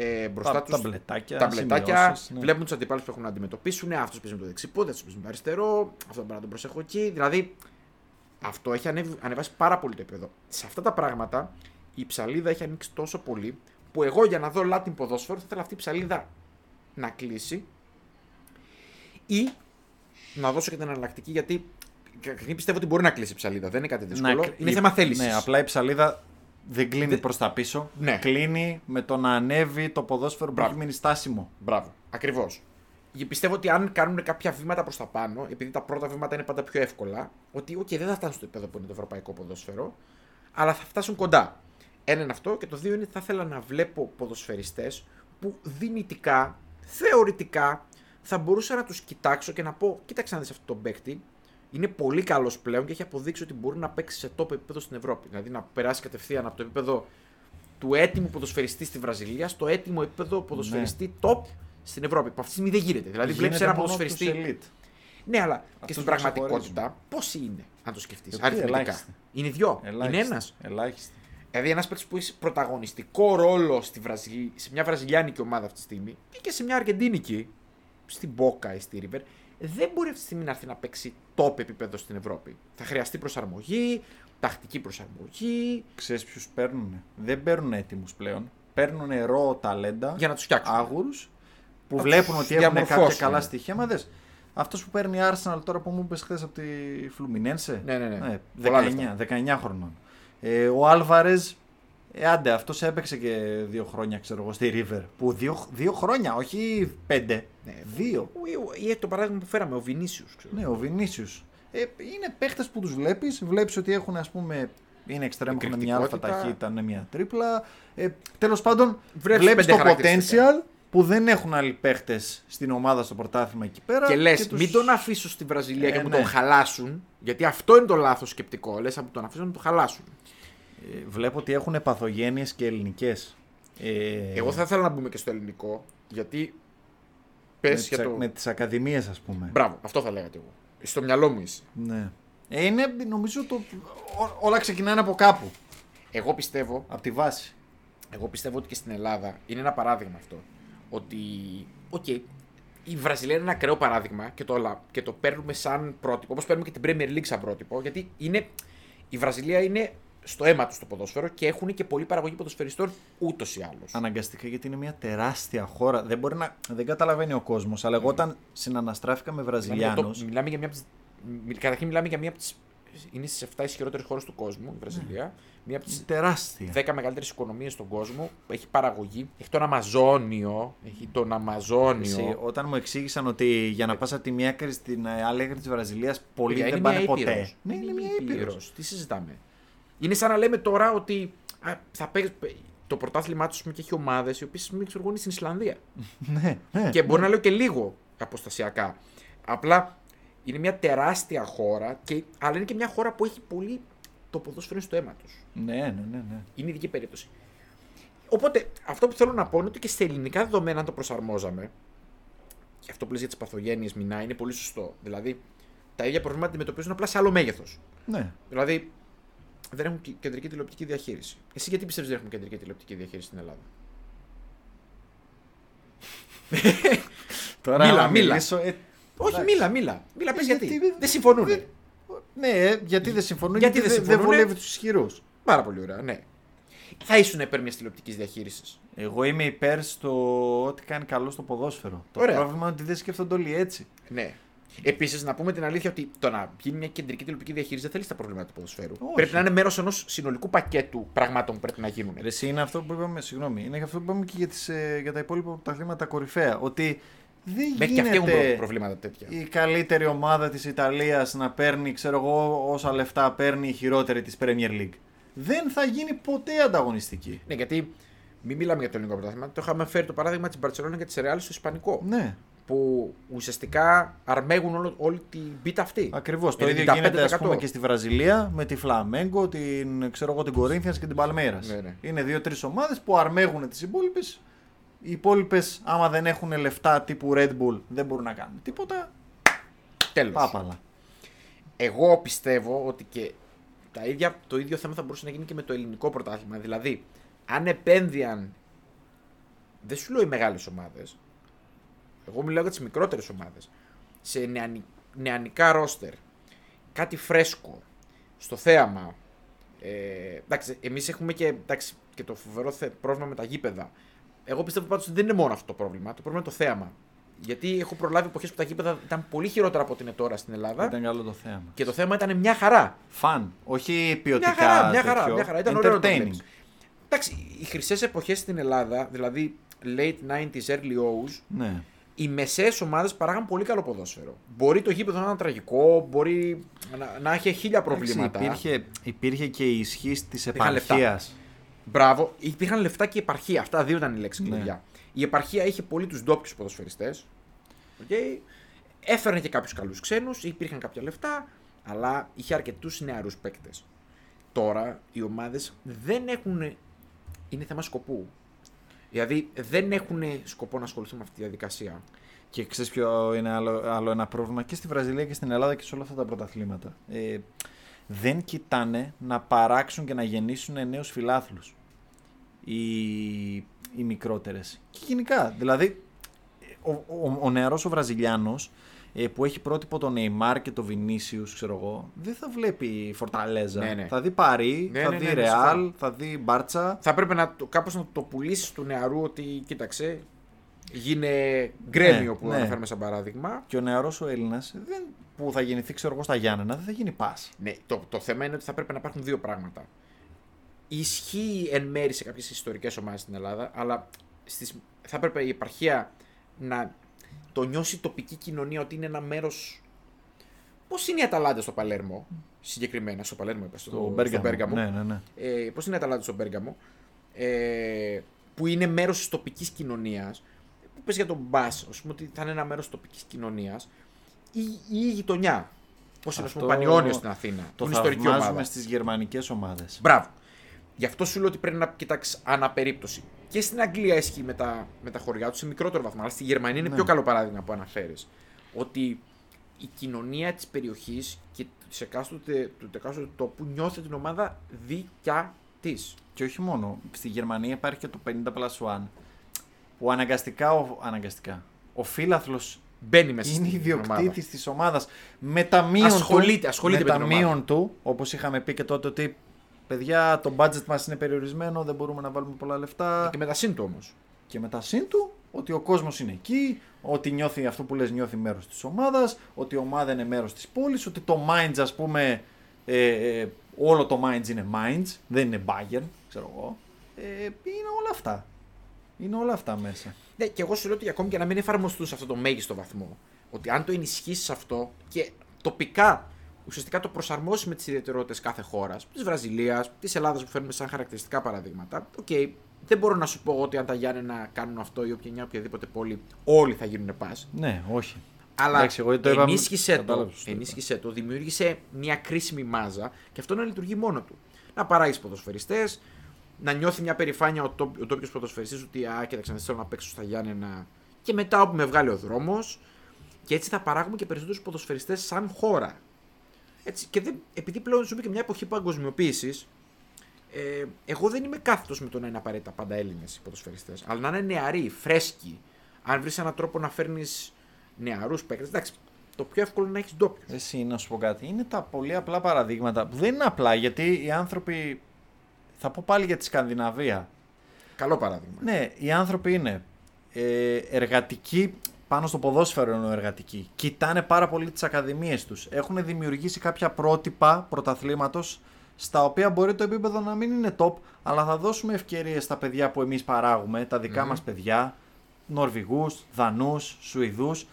ε, μπροστά τα, τους ταμπλετάκια, ταμπλετάκια, σημειώσεις, ναι. βλέπουν τους αντιπάλους που έχουν να αντιμετωπίσουν. Αυτός παίζει με το δεξιπόδι, αυτός παίζει με το αριστερό, αυτό πρέπει να τον προσέχω εκεί. Δηλαδή, αυτό έχει ανέβει, ανεβάσει πάρα πολύ το επίπεδο. Σε αυτά τα πράγματα η ψαλίδα έχει ανοίξει τόσο πολύ που εγώ για να δω Latin ποδόσφαιρο θα ήθελα αυτή η ψαλίδα να κλείσει ή να δώσω και την εναλλακτική γιατί καταρχήν πιστεύω ότι μπορεί να κλείσει η ψαλίδα. Δεν είναι κάτι δύσκολο. Να- είναι η- θέμα θέλησης. Ναι, απλά η ψαλίδα δεν κλείνει Δεν- προς τα πίσω. Ναι. Κλείνει με το να ανέβει το ποδόσφαιρο που Μπράβο. έχει μείνει στάσιμο. Μπράβο. Ακριβώς. Πιστεύω ότι αν κάνουν κάποια βήματα προς τα πάνω, επειδή τα πρώτα βήματα είναι πάντα πιο εύκολα, ότι okay, δεν θα φτάσουν στο επίπεδο που είναι το ευρωπαϊκό ποδόσφαιρο, αλλά θα φτάσουν κοντά. Ένα είναι αυτό. Και το δύο είναι ότι θα ήθελα να βλέπω ποδοσφαιριστές που δυνητικά, θεωρητικά, θα μπορούσα να τους κοιτάξω και να πω: Κοίταξε να δεις αυτόν τον παίκτη. Είναι πολύ καλός πλέον και έχει αποδείξει ότι μπορεί να παίξει σε top επίπεδο στην Ευρώπη. Δηλαδή να περάσει κατευθείαν από το επίπεδο του έτοιμου ποδοσφαιριστή στη Βραζιλία στο έτοιμο επίπεδο ποδοσφαιριστή top στην Ευρώπη. Που αυτή τη στιγμή δεν γίνεται. Δηλαδή βλέπεις Γίνεται ένα μόνο ποδοσφαιριστή. τους elite. Ναι, αλλά και Αυτούς στην που πραγματικότητα πόσοι είναι, αν το σκεφτείς. Ε, Αριθμητικά; ελάχιστοι. Είναι δυο. Ελάχιστη. Είναι ένας. Ελάχιστη. Δηλαδή ένας παίκτης που έχει πρωταγωνιστικό ρόλο στη Βραζιλία, σε μια βραζιλιάνικη ομάδα αυτή τη στιγμή ή και σε μια αργεντίνικη, στην Μπόκα ή στη River, δεν μπορεί αυτή τη στιγμή να έρθει να παίξει top επίπεδο στην Ευρώπη. Θα χρειαστεί προσαρμογή, τακτική προσαρμογή Ξέρεις ποιους παίρνουν. Δεν παίρνουν έτοιμους πλέον. Παίρνουν ρο ταλέντα. για να τους φτιάξουν. άγουρους που Να βλέπουν τους ότι έχουν κάποια διαμορφώσουν. καλά στοιχεία. Μα δες, αυτός που παίρνει Arsenal τώρα που μου είπες χθες από τη Φλουμινένσε. Ναι, ναι, ναι. 19, Πολλά λεφτά. 19 χρονών. Ε, ο Άλβαρες, ε, άντε, αυτός έπαιξε και δύο χρόνια, ξέρω εγώ, στη River. Που δύο, δύο χρόνια, όχι πέντε. Ναι. Δύο. Ή το παράδειγμα που φέραμε, ο Βινίσιους. Ναι, ο Βινίσιους. Ε, είναι παίχτες που τους βλέπεις, βλέπεις ότι έχουν ας πούμε... Είναι εξτρέμ, έχουν μια αλφα Εκρηκτικότητα. ταχύτητα, ναι, μια τρίπλα. Ε, τέλος πάντων, Βλέπεις βλέπεις πέντε το χαρακτηριστικά. potential που δεν έχουν άλλοι παίχτες στην ομάδα στο πρωτάθλημα εκεί πέρα. Και λες, τους- μην τον αφήσω στη Βραζιλία Ε, και μου ναι. τον χαλάσουν. Γιατί αυτό είναι το λάθος σκεπτικό. Λες, από τον αφήσω να τον χαλάσουν. Ε, βλέπω ότι έχουν παθογένειες και ελληνικές. Ε, Εγώ θα ήθελα να μπούμε και στο ελληνικό. Γιατί. Πες με, για τις, το. με τις ακαδημίες ας πούμε. Μπράβο, αυτό θα έλεγα και εγώ. Στο μυαλό μου είσαι. Ναι. Ε, είναι, νομίζω, το, ό- όλα ξεκινάνε από κάπου. Εγώ πιστεύω, Από τη βάση. εγώ πιστεύω ότι και στην Ελλάδα είναι ένα παράδειγμα αυτό. Ότι. Οκ, η Βραζιλία είναι ένα ακραίο παράδειγμα και το, λα- και το παίρνουμε σαν πρότυπο. Όπως παίρνουμε και την Premier League σαν πρότυπο. Γιατί είναι, η Βραζιλία είναι στο αίμα τους το ποδόσφαιρο και έχουν και πολλή παραγωγή ποδοσφαιριστών ούτως ή άλλως. Αναγκαστικά γιατί είναι μια τεράστια χώρα. Δεν μπορεί να. Δεν καταλαβαίνει ο κόσμος. Αλλά εγώ όταν συναναστράφηκα με Μιλάμε για, Βραζιλιάνου. το- μιλάμε για μια από τις, μι- Καταρχήν μιλάμε για μία από τι. Είναι στις 7 ισχυρότερες χώρες του κόσμου, η Βραζιλία. Μία από τις Τεράστια. 10 μεγαλύτερες οικονομίες στον κόσμο. που Έχει παραγωγή. Έχει τον Αμαζόνιο. Έχει τον Αμαζόνιο. Εσύ, όταν μου εξήγησαν ότι για να πας από τη μία άκρη στην ε, άλλη άκρη της Βραζιλίας, πολλοί Παιδιά, δεν είναι πάνε μια ποτέ. ήπειρος. Ναι, είναι μια ήπειρος. ήπειρος. Τι συζητάμε; Είναι σαν να λέμε τώρα ότι α, θα παίξει. Το πρωτάθλημά τους και έχει ομάδες οι οποίες μην εξοργούν στην Ισλανδία. ναι, ναι. και μπορεί να λέω και λίγο αποστασιακά. Απλά Είναι μια τεράστια χώρα, και, αλλά είναι και μια χώρα που έχει πολύ το ποδόσφαιρο στο αίμα τους. Ναι, ναι, ναι. ναι. Είναι ειδική περίπτωση. Οπότε, αυτό που θέλω να πω είναι ότι και σε ελληνικά δεδομένα, αν το προσαρμόζαμε, και αυτό που λες για τις παθογένειες μηνά είναι πολύ σωστό. Δηλαδή, τα ίδια προβλήματα αντιμετωπίζουν απλά σε άλλο μέγεθος. ναι. Δηλαδή, δεν έχουν και- κεντρική τηλεοπτική διαχείριση. Εσύ γιατί πιστεύεις δεν έχουμε κεντρική τηλεοπτική διαχείριση στην Ελλάδα; Τώρα Μίλα, να μίλα. μιλήσω, ε, Όχι, εντάξει. μίλα, μίλα. Μίλα, πες Ε, γιατί. γιατί- Δεν συμφωνούν. δεν- Ναι, ε, γιατί δεν συμφωνούν, Γιατί γιατί, δεν δεν, δεν συμφωνούνε; βολεύει τους ισχυρούς. Πάρα πολύ ωραία, ναι. Θα ήσουν υπέρ μιας τηλεοπτικής διαχείρισης. Εγώ είμαι υπέρ στο ότι κάνει καλό στο ποδόσφαιρο. Το Ωραία. πρόβλημα είναι ότι δεν σκέφτονται όλοι έτσι. Ναι. Επίσης, να πούμε την αλήθεια ότι το να γίνει μια κεντρική τηλεοπτική διαχείριση δεν θέλεις τα προβλήματα του ποδοσφαίρου. Όχι. Πρέπει να είναι μέρος ενός συνολικού πακέτου πραγμάτων που πρέπει να γίνουν. Ρε, Εσύ είναι αυτό που είπαμε, συγγνώμη, είναι αυτό που είπαμε και για, τις, ε, για τα υπόλοιπα πρωταθλήματα κορυφαία. Ότι δεν Μέχρι και αυτοί έχουν γίνεται προ- προβλήματα τέτοια. η καλύτερη ομάδα της Ιταλίας να παίρνει, ξέρω εγώ, όσα λεφτά παίρνει η χειρότερη της Premier League. Δεν θα γίνει ποτέ ανταγωνιστική. Ναι, γιατί μην μιλάμε για το ελληνικό πρωτάθλημα. Το είχαμε φέρει το παράδειγμα της Μπαρσελόνα και της Ρεάλ στο Ισπανικό. Ναι, Που ουσιαστικά αρμέγουν όλο, όλη την μπίτα αυτή. ακριβώς. Το ίδιο 95%. γίνεται ας πούμε και στη Βραζιλία με τη Φλαμέγκο, την, ξέρω εγώ, την Κορίνθιας και την Παλμέρας. Ναι, ναι. Είναι δύο-τρεις ομάδες που αρμέγουν τις υπόλοιπες. Οι υπόλοιπες, άμα δεν έχουν λεφτά τύπου Red Bull, δεν μπορούν να κάνουν τίποτα. Τέλος. Πάπαλα. Εγώ πιστεύω ότι και τα ίδια, το ίδιο θέμα θα μπορούσε να γίνει και με το ελληνικό πρωτάθλημα. Δηλαδή, αν επένδυαν. Δεν σου λέω οι μεγάλες ομάδες. Εγώ μιλάω για τις μικρότερες ομάδες. Σε νεανι, νεανικά ρόστερ. Κάτι φρέσκο. Στο θέαμα. Ε, εντάξει, εμείς έχουμε και, εντάξει, και το φοβερό θε- πρόβλημα με τα γήπεδα. Εγώ πιστεύω πάντως ότι δεν είναι μόνο αυτό το πρόβλημα. Το πρόβλημα είναι το θέαμα. Γιατί έχω προλάβει εποχές που τα γήπεδα ήταν πολύ χειρότερα από ό,τι είναι τώρα στην Ελλάδα. Ήταν καλό το θέμα. Και το θέμα ήταν μια χαρά. Φαν, όχι ποιοτικά. Μια χαρά, μια χαρά, τέτοιο. μια χαρά. Ήταν ωραίο να το Entertaining. βλέπεις. Εντάξει, οι χρυσές εποχές στην Ελλάδα, δηλαδή late 90s, early O's, Ναι. Οι μεσαίες ομάδες παράγαν πολύ καλό ποδόσφαιρο. Μπορεί το γήπεδο να είναι τραγικό, μπορεί να, να έχει χίλια προβλήματα. Εντάξει, Υπήρχε, υπήρχε και η ισχύ της Υπήρχαν λεφτά. επαρχία. Μπράβο, υπήρχαν λεφτά και επαρχία. Αυτά δύο ήταν οι λέξεις Ναι. κλειδιά. Η επαρχία είχε πολύ τους ντόπιους ποδοσφαιριστές. Okay. Έφερνε και κάποιους καλούς ξένους, υπήρχαν κάποια λεφτά, αλλά είχε αρκετούς νεαρούς παίκτες. Τώρα οι ομάδες δεν έχουν. Είναι θέμα σκοπού. Δηλαδή δεν έχουν σκοπό να ασχοληθούν με αυτή τη διαδικασία. Και ξέρεις ποιο είναι άλλο, άλλο ένα πρόβλημα; Και στη Βραζιλία και στην Ελλάδα και σε όλα αυτά τα πρωταθλήματα. Ε, δεν κοιτάνε να παράξουν και να γεννήσουν νέους φιλάθλους. Οι, οι μικρότερες. Και γενικά. Δηλαδή, ο, ο, ο νεαρός ο Βραζιλιάνος ε, που έχει πρότυπο τον Neymar και τον Vinicius, ξέρω εγώ, δεν θα βλέπει Φορταλέζα. Ναι, ναι. Θα δει Παρί, Ναι, θα ναι, δει ναι, ναι, Ρεάλ, συμφωνώ. θα δει Μπάρτσα. Θα πρέπει να, το- κάπως να το πουλήσεις του νεαρού ότι κοίταξε, γίνε γκρέμιο Ναι, που ναι. αναφέρουμε σαν παράδειγμα. Και ο νεαρός ο Έλληνας δεν, που θα γεννηθεί, ξέρω εγώ, στα Γιάννενα, δεν θα γίνει πας. Ναι, το, το θέμα είναι ότι θα πρέπει να υπάρχουν δύο πράγματα. Ισχύει εν μέρη σε κάποιες ιστορικές ομάδες στην Ελλάδα, αλλά στις, θα έπρεπε η επαρχία να το νιώσει η τοπική κοινωνία ότι είναι ένα μέρο. Πώς είναι η Αταλάντα στο Παλέρμο, συγκεκριμένα, στο Παλέρμο, είπα, στο, Το στο Μπέργαμο. Μπέργαμο. Ναι, ναι, ναι. Ε, Πώς είναι η Αταλάντα στο Μπέργαμο, ε, που είναι μέρος της τοπικής κοινωνίας. Που πες για τον Μπας, ας πούμε, ότι θα είναι ένα μέρος της τοπικής κοινωνίας. Ή, ή η γειτονιά. Πώς είναι, ας πούμε, Αυτό ο Πανιόνιο στην Αθήνα. Το που είναι ιστορική θαυμάζουμε ομάδα. στις γερμανικές ομάδες. Μπράβο. Γι' αυτό σου λέω ότι πρέπει να κοιτάξεις αναπερίπτωση. Και στην Αγγλία ισχύει με τα, με τα χωριά τους σε μικρότερο βαθμό. Αλλά στη Γερμανία είναι Ναι. πιο καλό παράδειγμα που αναφέρεις. Ότι η κοινωνία της περιοχής και της εκάστοτε, του εκάστοτε τόπου νιώθει την ομάδα δικιά της. Και όχι μόνο. Στη Γερμανία υπάρχει και το 50 plus 1. Που αναγκαστικά, ο, αναγκαστικά, ο φίλαθλος Μπαίνει μέσα είναι στην ομάδα. ιδιοκτήτης της ομάδας με τα μείον Ασχολείται- του, ασχολείται με με τα την ομάδα. μείον του, όπως είχαμε πει και τότε ότι παιδιά το budget μας είναι περιορισμένο, δεν μπορούμε να βάλουμε πολλά λεφτά Και με τα σύντο όμως. και μετά σύν του ότι ο κόσμος είναι εκεί, ότι νιώθει αυτό που λες νιώθει μέρος της ομάδας, ότι η ομάδα είναι μέρος της πόλης, ότι το Minds ας πούμε, ε, ε, όλο το Minds είναι Minds, δεν είναι Bayern, ξέρω εγώ. Ε, είναι όλα αυτά. Είναι όλα αυτά μέσα. Ναι, και εγώ σου λέω ότι ακόμη και να μην εφαρμοστούν σε αυτό το μέγιστο βαθμό, ότι αν το ενισχύσεις αυτό και τοπικά ουσιαστικά το προσαρμόσεις με τις ιδιαιτερότητες κάθε χώρας, της Βραζιλίας, της Ελλάδας που φέρνουμε σαν χαρακτηριστικά παραδείγματα, οκ, δεν μπορώ να σου πω ότι αν τα Γιάννενα κάνουν αυτό ή όποια μια οποιαδήποτε πόλη, όλοι θα γίνουν ΠΑΣ. Ναι, όχι. Αλλά Εντάξει, εγώ το είπα- ενίσχυσε το, κατάλαβα πώς το είπα. ενίσχυσε το, δημιούργησε μια κρίσιμη μάζα και αυτό να λειτουργεί μόνο του. Να παράγεις ποδοσφαιριστές, να νιώθει μια περηφάνεια ο, τό- ο τόπιος ποδοσφαιριστής ότι Α, κοίταξε να θέλω να παίξω στα Γιάννενα και μετά όπου με βγάλει ο δρόμος. Και έτσι θα παράγουμε και περισσότερους ποδοσφαιριστές σαν χώρα. Έτσι, και δεν, επειδή πλέον ζούμε και μια εποχή παγκοσμιοποίησης, ε, εγώ δεν είμαι κάθετος με το να είναι απαραίτητα πάντα Έλληνες οι ποδοσφαιριστές. Αλλά να είναι νεαροί, φρέσκοι. Αν βρεις έναν τρόπο να φέρνεις νεαρούς παίκτες. Εντάξει, το πιο εύκολο είναι να έχεις ντόπιου. Εσύ, να σου πω κάτι. Είναι τα πολύ απλά παραδείγματα που δεν είναι απλά γιατί οι άνθρωποι. Θα πω πάλι για τη Σκανδιναβία. Καλό παράδειγμα. Ναι, οι άνθρωποι είναι ε, εργατικοί, πάνω στο ποδόσφαιρο είναι εργατικοί. Κοιτάνε πάρα πολύ τις ακαδημίες τους. Έχουν δημιουργήσει κάποια πρότυπα πρωταθλήματος στα οποία μπορεί το επίπεδο να μην είναι top, αλλά θα δώσουμε ευκαιρίες στα παιδιά που εμείς παράγουμε, τα δικα Μμμ. μας παιδιά, Νορβηγούς, Δανούς, Σουηδούς.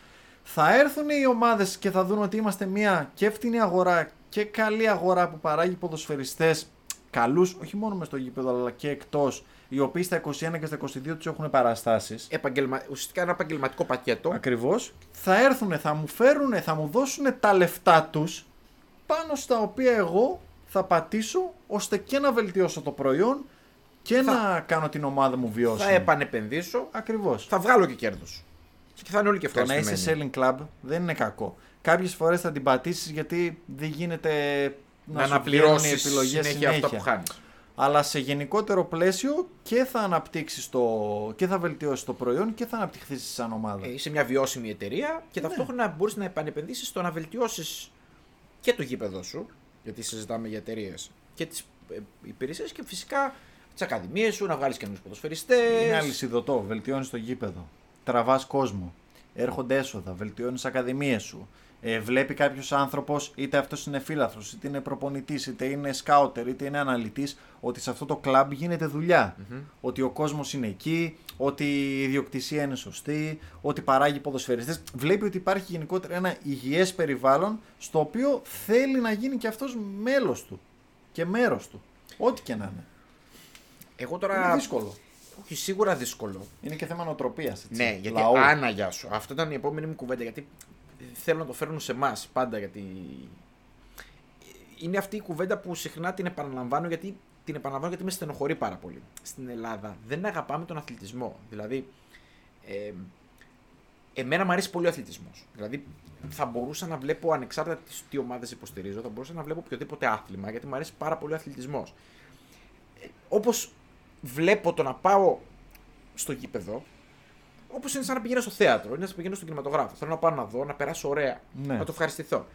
Θα έρθουν οι ομάδες και θα δουν ότι είμαστε μια και φτηνή αγορά και καλή αγορά που παράγει ποδοσφαιριστές καλούς, όχι μόνο μες στο γήπεδο αλλά και εκτός, οι οποίοι στα 21 και στα 22 τους έχουν παραστάσεις. Επαγγελμα... Ουσιαστικά ένα επαγγελματικό πακέτο. Ακριβώς. Θα έρθουν, θα μου φέρουν, θα μου δώσουν τα λεφτά τους πάνω στα οποία εγώ θα πατήσω ώστε και να βελτιώσω το προϊόν και Θα- να κάνω την ομάδα μου βιώσιμη. Θα επανεπενδύσω. Ακριβώς. Θα βγάλω και κέρδος. Και θα είναι όλοι και Το να ευχαριστημένοι. είσαι selling club δεν είναι κακό. Κάποιες φορές θα την πατήσεις γιατί δεν γίνεται να, να σου βγαίνουν οι αναπληρώσει επιλογές συνέχεια αυτά που χάνεις. Αλλά σε γενικότερο πλαίσιο και θα αναπτύξει το. και θα βελτιώσει το προϊόν και θα αναπτυχθείς σαν ομάδα. Ε, είσαι μια βιώσιμη εταιρεία και Ναι. ταυτόχρονα μπορείς να επανεπενδύσεις στο να βελτιώσεις και το γήπεδο σου. Γιατί συζητάμε για εταιρείες και τις υπηρεσίες και φυσικά τις ακαδημίες σου, να βγάλεις καινούριου ποδοσφαιριστές. Είναι αλυσιδωτό. Βελτιώνεις το γήπεδο. Τραβάς κόσμο. Έρχονται έσοδα. Βελτιώνεις ακαδημίες σου. Ε, βλέπει κάποιος άνθρωπος, είτε αυτός είναι φίλαθρος, είτε είναι προπονητής, είτε είναι σκάουτερ, είτε είναι αναλυτής, ότι σε αυτό το κλαμπ γίνεται δουλειά. Ότι ο κόσμος είναι εκεί, ότι η ιδιοκτησία είναι σωστή, ότι παράγει ποδοσφαιριστές. Βλέπει ότι υπάρχει γενικότερα ένα υγιές περιβάλλον στο οποίο θέλει να γίνει και αυτός μέλος του και μέρος του. Ό,τι και να είναι. Εγώ Είναι τώρα. δύσκολο. Όχι, σίγουρα δύσκολο. Είναι και θέμα νοοτροπίας. Έτσι. Ναι, γιατί. Λαού. Άνα, γεια σου. Αυτό ήταν η επόμενη μου κουβέντα. Γιατί θέλω να το φέρνουν σε εμάς πάντα. Γιατί. Είναι αυτή η κουβέντα που συχνά την επαναλαμβάνω γιατί την επαναλαμβάνω γιατί με στενοχωρεί πάρα πολύ. Στην Ελλάδα δεν αγαπάμε τον αθλητισμό. Δηλαδή, ε, εμένα μου αρέσει πολύ ο αθλητισμός. Δηλαδή, θα μπορούσα να βλέπω ανεξάρτητα τις, τι ομάδες υποστηρίζω, θα μπορούσα να βλέπω οποιοδήποτε άθλημα γιατί μου αρέσει πάρα πολύ ο αθλητισμός. Ε, Όπως βλέπω το να πάω στο γήπεδο, όπως είναι σαν να πηγαίνω στο θέατρο, είναι σαν να πηγαίνω στον κινηματογράφο. Θέλω να πάω να δω, να περάσω ωραία, Ναι. να το ευχαριστηθώ.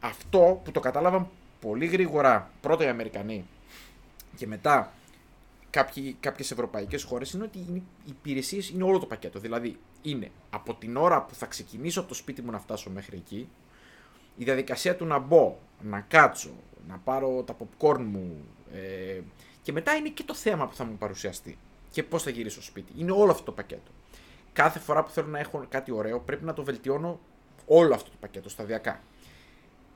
Αυτό που το κατάλαβαν πολύ γρήγορα πρώτα οι Αμερικανοί και μετά κάποιοι, κάποιες ευρωπαϊκές χώρες είναι ότι είναι- οι υπηρεσίες είναι όλο το πακέτο. Δηλαδή είναι από την ώρα που θα ξεκινήσω από το σπίτι μου να φτάσω μέχρι εκεί, η διαδικασία του να μπω, να κάτσω, να πάρω τα popcorn μου ε, και μετά είναι και το θέμα που θα μου παρουσιαστεί και πώς θα γυρίσω στο σπίτι. Είναι όλο αυτό το πακέτο. Κάθε φορά που θέλω να έχω κάτι ωραίο πρέπει να το βελτιώνω όλο αυτό το πακέτο σταδιακά.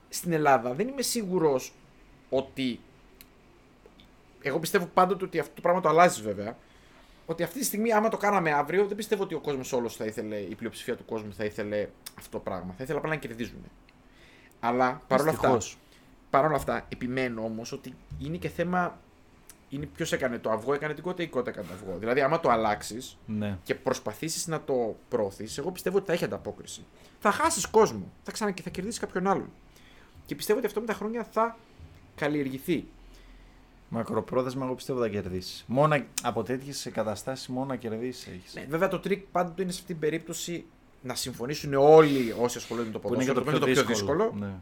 Στην Ελλάδα δεν είμαι σίγουρος ότι εγώ πιστεύω πάντοτε ότι αυτό το πράγμα το αλλάζεις βέβαια. Ότι αυτή τη στιγμή, άμα το κάναμε αύριο, δεν πιστεύω ότι ο κόσμος όλος θα ήθελε, η πλειοψηφία του κόσμου θα ήθελε αυτό το πράγμα. Θα ήθελε απλά να κερδίζουν. Αλλά παρόλα αυτά, Δυστυχώς. παρόλα αυτά, επιμένω όμως ότι είναι και θέμα. Είναι ποιος έκανε το αυγό, έκανε την κότα ή η κότα έκανε το αυγό. Δηλαδή, άμα το αλλάξεις Ναι. και προσπαθήσεις να το προωθήσεις, εγώ πιστεύω ότι θα έχει ανταπόκριση. Θα χάσεις κόσμο. Θα ξανα και θα κερδίσεις κάποιον άλλον. Και πιστεύω ότι αυτό με τα χρόνια θα καλλιεργηθεί. Μακροπρόθεσμα, εγώ πιστεύω θα κερδίσεις. Μόνο από τέτοιες καταστάσει, μόνο να κερδίσεις έχεις. Ναι, βέβαια το τρικ πάντοτε είναι σε αυτήν την περίπτωση να συμφωνήσουν όλοι όσοι ασχολούνται με το Που είναι και ποδόσφαιρο. το που πιο, είναι δύσκολο. Ναι.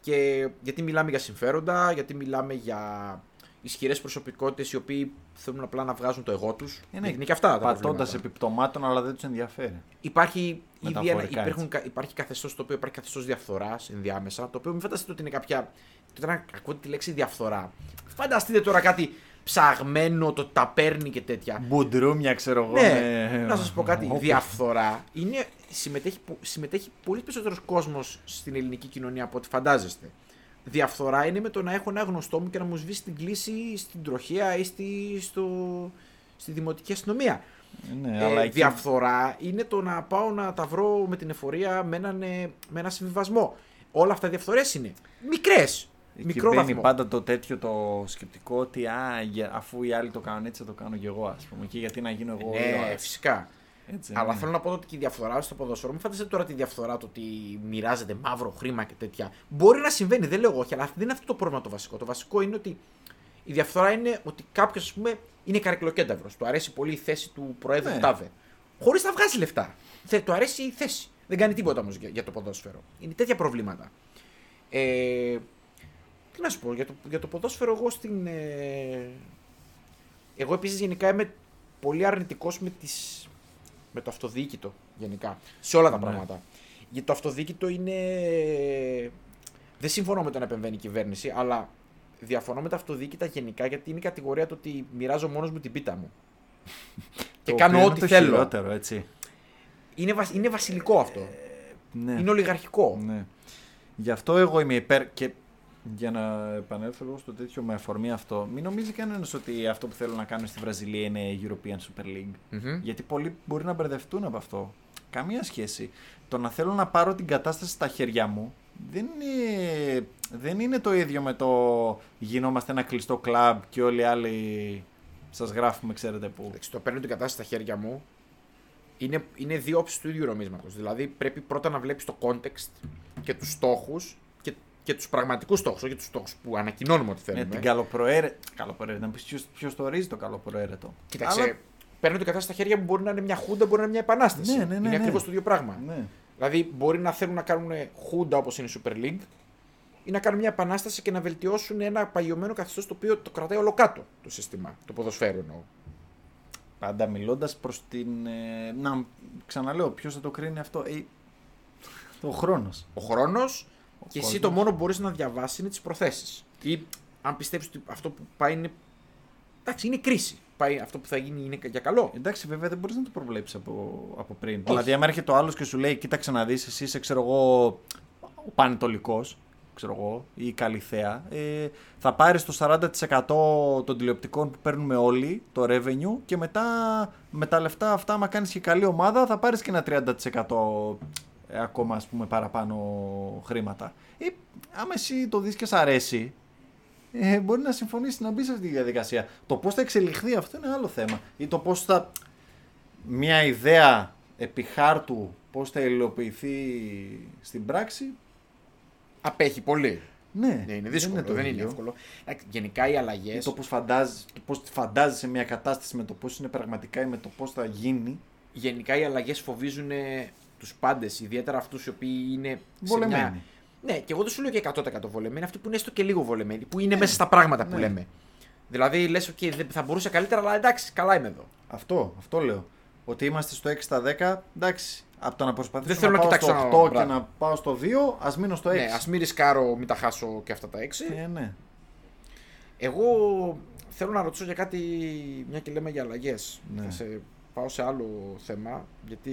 Και γιατί μιλάμε για συμφέροντα, γιατί μιλάμε για ισχυρές προσωπικότητες οι οποίοι θέλουν απλά να βγάζουν το εγώ τους. Είναι είναι και αυτά τα Πατώντας προβλήματα. επί πτωμάτων, αλλά δεν τους ενδιαφέρει. Υπάρχει ήδη ένα, Μεταφορικά, υπάρχουν, κα- υπάρχει καθεστώς το οποίο υπάρχει καθεστώς διαφθοράς ενδιάμεσα. Το οποίο μην φανταστείτε ότι είναι κάποια. Τώρα ακούτε τη λέξη διαφθορά. Φανταστείτε τώρα κάτι ψαγμένο, το τα παίρνει και τέτοια. Μπουντρούμια, ξέρω εγώ. Ναι, με- να σας πω κάτι. Όπου- Διαφθορά είναι, συμμετέχει, πο- συμμετέχει πολύ περισσότερος κόσμος στην ελληνική κοινωνία από ό,τι φαντάζεστε. Διαφθορά είναι με το να έχω ένα γνωστό μου και να μου σβήσει την κλίση στην τροχέα ή στη, στο, στη δημοτική αστυνομία. Ναι, Ε, αλλά εκεί- Διαφθορά είναι το να πάω να τα βρω με την εφορία με, έναν, ε, με ένα συμβιβασμό. Όλα αυτά διαφθορές είναι. Μικρές. Εκεί Μικρό μπαίνει βαθμό. πάντα το τέτοιο το σκεπτικό ότι α, για- αφού οι άλλοι το κάνουν έτσι θα το κάνω κι εγώ ας πούμε και γιατί να γίνω εγώ Ναι, ήρωας. φυσικά. Έτσι, Αλλά ναι. θέλω να πω ότι και η διαφθορά στο ποδόσφαιρο, μην φανταστείτε τώρα τη διαφθορά το ότι μοιράζεται μαύρο χρήμα και τέτοια. Μπορεί να συμβαίνει, δεν λέω εγώ όχι, αλλά δεν είναι αυτό το πρόβλημα το βασικό. Το βασικό είναι ότι η διαφθορά είναι ότι κάποιος, ας πούμε, είναι καρκλοκένταυρο. Του αρέσει πολύ η θέση του Προέδρου Ναι. Τάβε. Χωρίς να βγάζει λεφτά. Θε, του αρέσει η θέση. Δεν κάνει τίποτα όμως για, για το ποδόσφαιρο. Είναι τέτοια προβλήματα. Ε, τι να σου πω, για το, για το ποδόσφαιρο εγώ στην... Ε, εγώ επίσης γενικά είμαι πολύ αρνητικός με, τις, με το αυτοδιοίκητο γενικά. Σε όλα τα Ναι. πράγματα. Γιατί το αυτοδιοίκητο είναι... Δεν συμφωνώ με το να επεμβαίνει η κυβέρνηση, αλλά διαφωνώ με τα αυτοδιοίκητα γενικά γιατί είναι η κατηγορία του ότι μοιράζω μόνος μου την πίτα μου. και Το κάνω οποίο είναι ό,τι το θέλω. χειρότερο, έτσι. Είναι, βασ- είναι βασιλικό αυτό. Ναι. Είναι ολιγαρχικό. Ναι. Γι' αυτό εγώ είμαι υπέρ και για να επανέλθω λίγο στο τέτοιο με αφορμή αυτό, μην νομίζει κανένας ότι αυτό που θέλουν να κάνουν στη Βραζιλία είναι European Super League; Μμμ. Γιατί πολλοί μπορεί να μπερδευτούν από αυτό. Καμία σχέση. Το να θέλω να πάρω την κατάσταση στα χέρια μου δεν είναι, δεν είναι το ίδιο με το γινόμαστε ένα κλειστό κλαμπ και όλοι οι άλλοι σας γράφουμε ξέρετε που. Εντάξει, το παίρνω την κατάσταση στα χέρια μου. Είναι, είναι δύο όψεις του ίδιου νομίσματος. Δηλαδή πρέπει πρώτα να βλέπεις το context και τους στόχους και, και τους πραγματικούς στόχους, όχι τους στόχους που ανακοινώνουμε ότι Ναι, θέλουμε. την καλοπροαίρετο. Καλοπροαίρετο. Να πεις ποιος το ορίζει το καλοπροαίρετο. Κοίταξε, Αλλά- παίρνω την κατάσταση στα χέρια μου μπορεί να είναι μια χούντα, μπορεί να είναι μια επανάσταση. Ναι, ναι, ναι, είναι ναι. ακριβώς το ίδιο πράγμα. Ναι. Δηλαδή μπορεί να θέλουν να κάνουν χούντα όπως είναι η Super League ή να κάνουν μια επανάσταση και να βελτιώσουν ένα παγιωμένο καθεστώς το οποίο το κρατάει όλο κάτω το σύστημα, το ποδοσφαίρου εννοώ. Πάντα μιλώντας προς την. ε, να ξαναλέω, ποιος θα το κρίνει αυτό; Ε, ο χρόνος. ο χρόνος και εσύ κόσμος. το μόνο που μπορείς να διαβάσεις είναι τις προθέσεις. Ή αν πιστεύει ότι αυτό που πάει είναι. Εντάξει, είναι κρίση. Πάει, αυτό που θα γίνει είναι για καλό. Εντάξει, βέβαια δεν μπορείς να το προβλέψεις από, από πριν. Δηλαδή, άμα έρχεται ο άλλος και σου λέει, κοίταξε να δεις, εσύ είσαι, ξέρω εγώ, ο πανετολικός, ξέρω εγώ, ή η καλυθέα, ε, θα πάρεις το 40% των τηλεοπτικών που παίρνουμε όλοι, το revenue, και μετά με τα λεφτά αυτά, άμα κάνεις και καλή ομάδα, θα πάρεις και ένα 30% ε, ακόμα ας πούμε παραπάνω χρήματα. Ε, άμα εσύ το δεις και σ' αρέσει, ε, μπορεί να συμφωνήσεις να μπεις σε αυτή τη διαδικασία. Το πώς θα εξελιχθεί αυτό είναι άλλο θέμα. Ή το πώς θα. Μια ιδέα επί χάρτου πώς θα υλοποιηθεί στην πράξη. Απέχει πολύ. Ναι, Ναι, είναι δύσκολο, το δεν είναι, ίδιο. εύκολο. Εντάξει, Γενικά οι αλλαγέ. Ή το πώς φαντάζεσαι, το πώς φαντάζεσαι μια κατάσταση με το πώς είναι πραγματικά ή με το πώς θα γίνει. Γενικά οι αλλαγές φοβίζουν τους πάντες, ιδιαίτερα αυτούς οι οποίοι είναι. σε Βολεμένοι. Μια... Ναι, και εγώ δεν σου λέω και 100% βολεμένοι, αυτοί που είναι έστω και λίγο βολεμένοι, που είναι μέσα στα πράγματα που ναι. λέμε. Δηλαδή λες, OK, δεν- θα μπορούσε καλύτερα, αλλά εντάξει, καλά είμαι εδώ. Αυτό, αυτό λέω. Ότι είμαστε στο 6 στα 10, εντάξει. Από το να προσπαθήσω Δεν θέλω να, να πάω κοιτάξω στο να- 8 και μπράβο. να πάω στο 2, ας μείνω στο 6. Ναι, ας μην ρισκάρω, μην τα χάσω και αυτά τα έξι. Ε, ναι. Εγώ θέλω να ρωτήσω για κάτι, μια και λέμε για αλλαγές. Ναι. Θα σε πάω σε άλλο θέμα, γιατί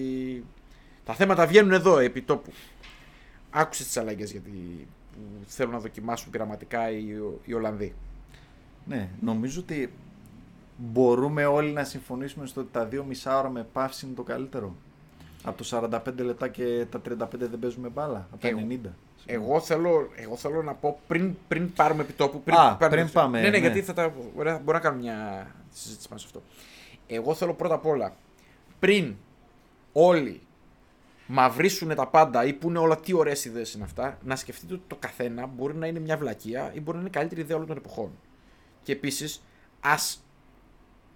τα θέματα βγαίνουν εδώ, επί τόπου. Άκουσες τις αλλαγές γιατί που θέλουν να δοκιμάσουν πειραματικά οι, οι Ολλανδοί; Ναι, νομίζω ότι μπορούμε όλοι να συμφωνήσουμε στο ότι τα δύο μισά ώρα με παύση είναι το καλύτερο. Από το 45 λεπτά και τα 35 δεν παίζουμε μπάλα. Από τα Εγώ- 90. Εγώ θέλω, εγώ θέλω να πω πριν, πριν πάρουμε επιτόπου. Πριν, Α, πάρουμε- πριν πάμε, Ναι, ναι, ναι. γιατί θα τα, ωραία, μπορώ να κάνω μια συζήτηση πάνω σε αυτό. Εγώ θέλω πρώτα απ' όλα, πριν όλοι μαυρίσουν τα πάντα ή πούνε όλα τι ωραίες ιδέες είναι αυτά, να σκεφτείτε ότι το καθένα μπορεί να είναι μια βλακεία ή μπορεί να είναι η καλύτερη ιδέα όλων των εποχών. Και επίσης, ας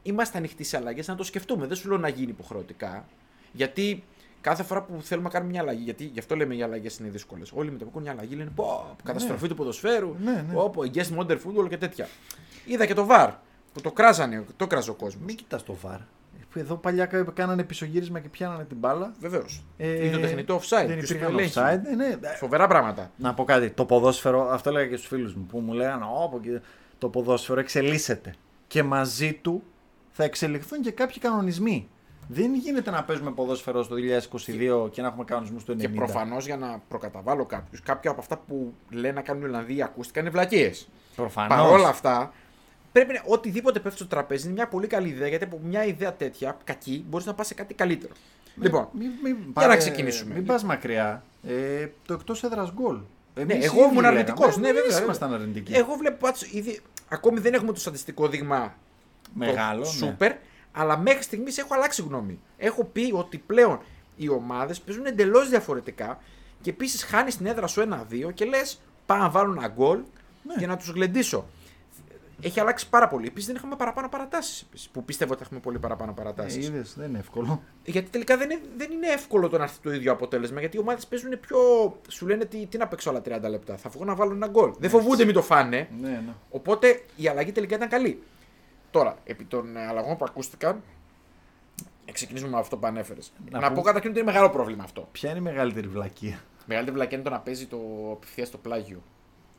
είμαστε ανοιχτοί σε αλλαγές να το σκεφτούμε. Δεν σου λέω να γίνει υποχρεωτικά. Γιατί κάθε φορά που θέλουμε να κάνουμε μια αλλαγή, γιατί γι' αυτό λέμε οι αλλαγές είναι δύσκολες. Όλοι με το που κάνουν μια αλλαγή λένε Πω, καταστροφή του ποδοσφαίρου, Ναι, ναι. πω, πω, against modern football και τέτοια. Είδα και το VAR που το κράζανε, το κράζε ο κόσμος. Μην κοιτάς το βαρ. Εδώ παλιά κα- κάνανε πισωγύρισμα και πιάνανε την μπάλα. Βεβαίως. Ε, Ή το τεχνητό offside. Δεν ποιος το υπήρχαν ελέγχει. offside. Ναι, ναι. Φοβερά πράγματα. Να πω κάτι. Το ποδόσφαιρο, αυτό έλεγα και στους φίλους μου που μου λέγανε Ω, και το ποδόσφαιρο εξελίσσεται. Και μαζί του θα εξελιχθούν και κάποιοι κανονισμοί. Δεν γίνεται να παίζουμε ποδόσφαιρο στο 2022 και, να έχουμε κανονισμούς στο 90. Και προφανώς για να προκαταβάλω κάποιους, κάποια από αυτά που λένε να κάνουν οι Ολλανδοί ακούστηκαν είναι βλακίες. Προφανώς. Παρ' όλα αυτά, πρέπει να, οτιδήποτε πέφτει στο τραπέζι είναι μια πολύ καλή ιδέα γιατί από μια ιδέα τέτοια κακή μπορείς να πας σε κάτι καλύτερο. λοιπόν, Μην, μην, για να ξεκινήσουμε. Μην πας μακριά. Ε, το εκτός έδρας γκολ. ναι, Εμείς εγώ ήδη ήμουν λέγαμε. αρνητικό. Ναι, Εμείς βέβαια. ήμασταν αρνητικοί. Εγώ βλέπω πάντως ήδη. Ακόμη δεν έχουμε το στατιστικό δείγμα Μεγάλο. το ναι. σούπερ, αλλά μέχρι στιγμής έχω αλλάξει γνώμη. Έχω πει ότι πλέον οι ομάδες παίζουν εντελώς διαφορετικά και επίσης χάνεις την έδρα σου 1-2 και λες πάω να βάλω ένα γκολ Ναι. για να τους γλεντήσω. Έχει αλλάξει πάρα πολύ. Επίσης δεν έχουμε παραπάνω παρατάσεις. Που πιστεύω ότι θα έχουμε πολύ παραπάνω Ε, παρατάσει. είδες, δεν είναι εύκολο. Γιατί τελικά δεν είναι, δεν είναι εύκολο το να έρθει το ίδιο αποτέλεσμα. Γιατί οι ομάδες παίζουν πιο. Σου λένε τι, τι να παίξω άλλα 30 λεπτά. Θα βγω να βάλω ένα γκολ. Δεν φοβούνται μην το φάνε. Ναι, ναι. Οπότε η αλλαγή τελικά ήταν καλή. Τώρα, επί των ε, αλλαγών που ακούστηκαν, ε, ξεκινήσουμε με αυτό που ανέφερες. Να Να, πω- πω καταρχήν ότι είναι μεγάλο πρόβλημα αυτό. Ποια είναι η μεγαλύτερη βλακεία; Μεγαλύτερη βλακία είναι το να παίζει το απευθείας στο πλάγιο.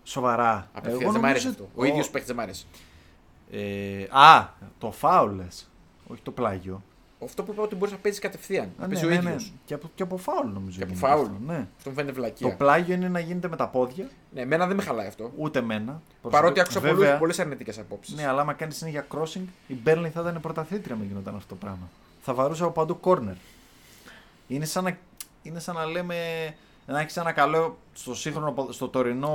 Σοβαρά. Απευθείας δεν μ' αρέσει νομίζω- αυτό. Ο ίδιος παίχτης δεν μ' αρέσει. Ε, α, το φάουλ λες. Όχι το πλάγιο. Αυτό που είπα ότι μπορείς να παίζεις κατευθείαν. Α, παίζει ναι, ο ναι, ίδιος. ναι. Και, από, και από φάουλ νομίζω. Και από γίνεται φάουλ. αυτό, Ναι. Αυτό μου φαίνεται Το βλακία. πλάγιο είναι να γίνεται με τα πόδια. Ναι, εμένα δεν με χαλάει αυτό. Ούτε εμένα. Παρότι άκουσα Βέβαια, πολλές αρνητικές απόψεις. Ναι, αλλά άμα κάνεις συνέχεια crossing, η Μπέρλιν θα ήταν πρωταθλήτρια με γινόταν αυτό το πράγμα. Θα βαρούσε από παντού corner. Είναι σαν να, είναι σαν να λέμε να έχεις ένα καλό στο σύγχρονο, ποδο- στο τωρινό,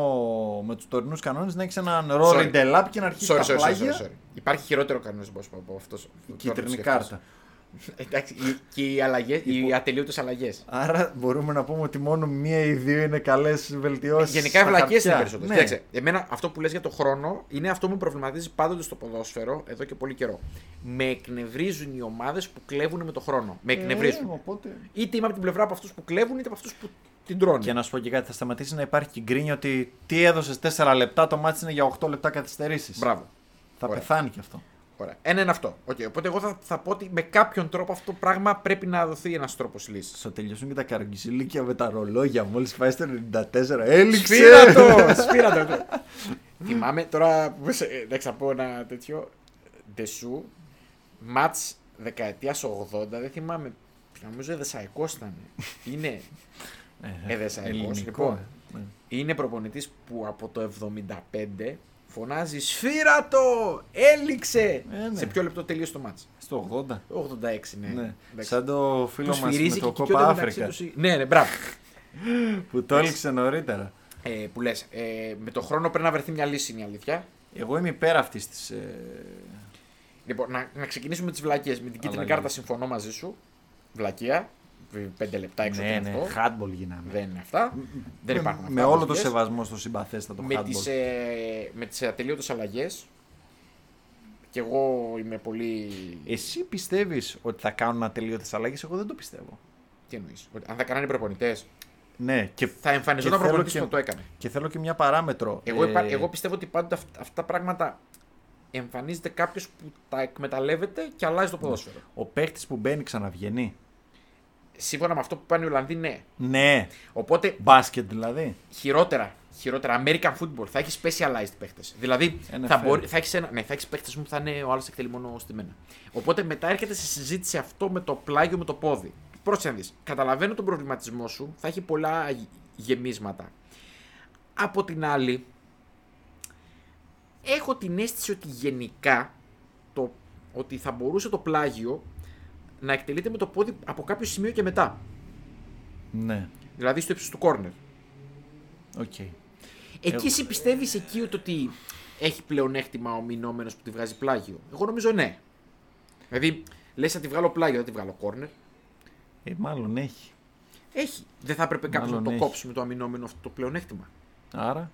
με τους τωρινούς κανόνες, να έχεις έναν Sorry. Rory Delap και να αρχίσεις Sorry, τα sorry, sorry, πλάγια. sorry, sorry. Υπάρχει χειρότερο κανονισμό από αυτό. Η κίτρινη κάρτα. Εντάξει, οι- και οι, αλλαγές, οι ατελείωτες αλλαγές. Άρα μπορούμε να πούμε ότι μόνο μία ή δύο είναι καλές βελτιώσεις. Γενικά οι βλακίες είναι περισσότερες. Κοίταξε, εμένα αυτό που λες για το χρόνο είναι αυτό που με προβληματίζει πάντοτε στο ποδόσφαιρο εδώ και πολύ καιρό. Με εκνευρίζουν οι ομάδες που κλέβουν με το χρόνο. Με εκνευρίζουν. Ε, οπότε... Είτε είμαι από την πλευρά από αυτούς που κλέβουν, είτε από αυτούς που την τρώνε. Και να σου πω και κάτι, θα σταματήσει να υπάρχει και γκρίνια ότι τι έδωσες 4 λεπτά, το μάτι είναι για 8 λεπτά καθυστερήσεις. Μπράβο. Θα Ωραία. πεθάνει κι αυτό. Ωραία. Ένα είναι αυτό. Okay. Οπότε εγώ θα, θα πω ότι με κάποιον τρόπο αυτό το πράγμα πρέπει να δοθεί ένας τρόπος λύσης. Θα τελειώσουν και τα καρογκισιλίκια με τα ρολόγια. Μόλις πάει στο 94, έληξε! Σφύρατος! Σφύρατος! Θυμάμαι τώρα που σε- εντάξει θα πω ένα τέτοιο. Ντεσού, μάτς δεκαετίας 80, δεν θυμάμαι. Νομίζω Εδεσαϊκός ήταν. Είναι, Ε, Εδεσαϊκός, ελληνικό, λοιπόν. ε. Ναι. είναι προπονητής που από το 75 φωνάζει Σφύρατο! Έληξε! Ε, ναι. Σε ποιο λεπτό τελείωσε το μάτς; Στο 80. 86, ναι. Ναι. Εντάξει. Σαν το φίλο Τους μας με σφυρίζει το και Κόπα κοιτιόνται μεταξύ Αφρικα. τους οι- Ναι, ναι, μπράβο. Που το έλειξε νωρίτερα. Ε, που λες, ε, με το χρόνο πρέπει να βρεθεί μια λύση, είναι η αλήθεια. Εγώ είμαι υπέρ αυτής της. Ε... Λοιπόν, να, να ξεκινήσουμε με τις βλακίες. Με την κίτρινη Αλλαγής. κάρτα συμφωνώ μαζί σου. Βλακεία. Πέντε λεπτά έξω Ναι, από ναι, αυτό. hardball γίναμε. Δεν είναι αυτά. Δεν Με- υπάρχουν Με αυτά. όλο το βλακίες. σεβασμό στο συμπαθέστατο Με hardball. τις, ε, με τις ατελείωτες αλλαγές και εγώ είμαι πολύ... Εσύ πιστεύεις ότι θα κάνουν ατελείωτες αλλαγές, εγώ δεν το πιστεύω. Τι εννοείς, ότι αν θα κάνανε προπονητές Ναι, και, θα εμφανιζόταν και θέλω προπονητής και- που θα το έκανε. και θέλω και μια παράμετρο. Εγώ, Ε, υπά- εγώ πιστεύω ότι πάντα αυ- αυτά τα πράγματα εμφανίζεται κάποιος που τα εκμεταλλεύεται και αλλάζει το ποδόσφαιρο. Ο παίχτης που μπαίνει ξαναβγαίνει. Σύμφωνα με αυτό που πάνε οι Ολλανδοί, ναι. Ναι, Οπότε μπάσκετ δηλαδή. χειρότερα, χειρότερα American football θα έχεις specialized παίχτες. Δηλαδή NFL. θα, μπορεί, θα έχεις ναι, θα έχεις παίχτες που θα είναι ο άλλος εκτελεί μόνο στη μένα. Οπότε μετά έρχεται σε συζήτηση αυτό με το πλάγιο με το πόδι. Πρόσεχε να δεις. Καταλαβαίνω τον προβληματισμό σου, θα έχει πολλά γε- γεμίσματα. Από την άλλη, έχω την αίσθηση ότι γενικά το, ότι θα μπορούσε το πλάγιο να εκτελείται με το πόδι από κάποιο σημείο και μετά. Ναι, Δηλαδή στο ύψος του corner. OK. Εκεί Εγώ- εσύ πιστεύεις εκεί ότι- ότι έχει πλεονέκτημα ο αμυνόμενος που τη βγάζει πλάγιο; Εγώ νομίζω ναι. Δηλαδή, λες θα τη βγάλω πλάγιο, δεν τη βγάλω corner. Ε, μάλλον έχει. Έχει. Δεν θα έπρεπε κάποιος να Μάλλον το έχει. κόψει με το αμυνόμενο αυτό το πλεονέκτημα. Άρα,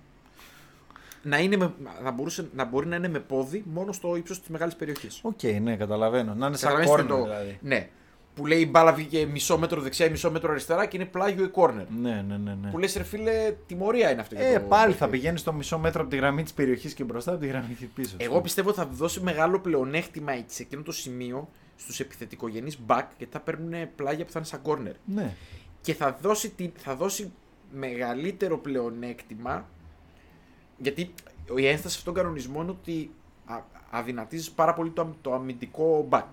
Να, είναι με, να, μπορούσε, να μπορεί να είναι με πόδι μόνο στο ύψος της μεγάλης περιοχής. οκ, ναι, καταλαβαίνω. Να είναι σαν Καταλαβαίνεις corner το- δηλαδή. Ναι. Που λέει η μπάλα βγήκε μισό μέτρο δεξιά ή μισό μέτρο αριστερά και είναι πλάγιο ή corner. Ναι, ναι, ναι. ναι. Που λες, ρε φίλε, τιμωρία είναι αυτό. για Ε, το πάλι θα παιχνίδι. πηγαίνεις στο μισό μέτρο από τη γραμμή της περιοχής και μπροστά από τη γραμμή της πίσω. Εγώ πιστεύω ότι θα δώσει μεγάλο πλεονέκτημα σε εκείνο το σημείο στους επιθετικογενείς back γιατί θα παίρνουν πλάγια που θα είναι σαν corner. Ναι. Και θα δώσει, τη- θα δώσει μεγαλύτερο πλεονέκτημα γιατί η ένσταση αυτόν τον κανονισμό είναι ότι α, αδυνατίζεις πάρα πολύ το, αμ- το αμυντικό back.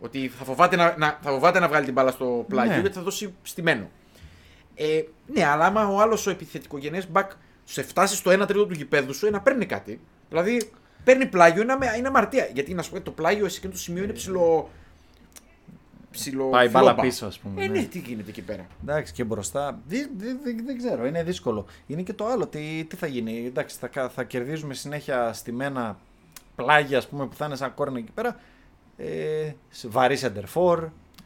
Ότι θα φοβάται να, να, θα φοβάται να βγάλει την μπάλα στο πλάγιο Ναι. γιατί θα δώσει στημένο. Ε, ναι, αλλά άμα ο άλλος ο επιθετικογενές back σε φτάσει στο 1 τρίτο του γηπέδου σου, ε, να παίρνει κάτι. Δηλαδή, παίρνει πλάγιο, είναι, είναι αμαρτία. Γιατί να σου πω το πλάγιο σε εκείνο το σημείο είναι ψηλό. Ψηλό Πάει μπάλα φλόμπα. πίσω, ας πούμε, Ε, ναι. ναι, τι γίνεται εκεί πέρα. Εντάξει και μπροστά. Δεν δε, δε, δεν ξέρω, είναι δύσκολο. Είναι και το άλλο. Τι, τι θα γίνει. Εντάξει, θα, κα- θα κερδίζουμε συνέχεια στημένα πλάγια ας πούμε, που θα είναι σαν κόρνα εκεί πέρα. Ε, σε βαρύ center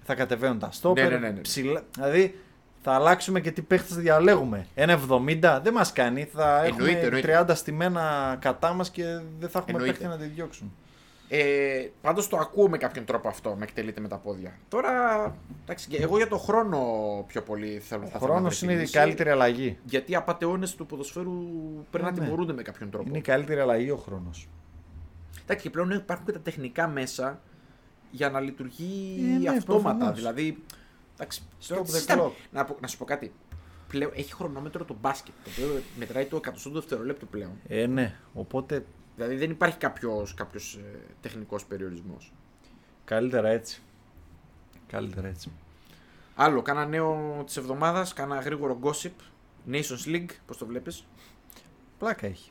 θα κατεβαίνουν τα στόπερ. Ναι, ναι, ναι, ναι. ψηλά- δηλαδή θα αλλάξουμε και τι παίχτες διαλέγουμε. Ένα 70 δεν μας κάνει. Θα έχουμε Εννοείται, εννοείται. 30 στημένα κατά μας και δεν θα έχουμε Εννοείται. παίχτη να τη διώξουν. Ε, Πάντως το ακούω με κάποιον τρόπο αυτό, να εκτελείται με τα πόδια. Τώρα, εντάξει, και εγώ για το χρόνο πιο πολύ θέλω Ο θα χρόνο ήθελα να είναι η βρεθεί καλύτερη αλλαγή. Γιατί οι απαταιώνες του ποδοσφαίρου πρέπει να Ναι, ναι. τιμωρούνται με κάποιον τρόπο. Είναι η καλύτερη αλλαγή ο χρόνος. Εντάξει, και πλέον υπάρχουν και τα τεχνικά μέσα για να λειτουργεί Ε, ναι, αυτόματα. προφανώς. Δηλαδή. Εντάξει, Stop τώρα the συζητάμε. clock. να, πω- να σου πω κάτι. Πλέον έχει χρονόμετρο το μπάσκετ. Το οποίο μετράει το εκατοστό του δευτερολέπτου πλέον. Ε, ναι. Οπότε Δηλαδή δεν υπάρχει κάποιος κάποιος, ε, τεχνικός περιορισμός. καλύτερα έτσι. Καλύτερα έτσι. Άλλο, κάνα νέο της εβδομάδας, κάνα γρήγορο gossip. Nations League, πώς το βλέπεις; Πλάκα έχει.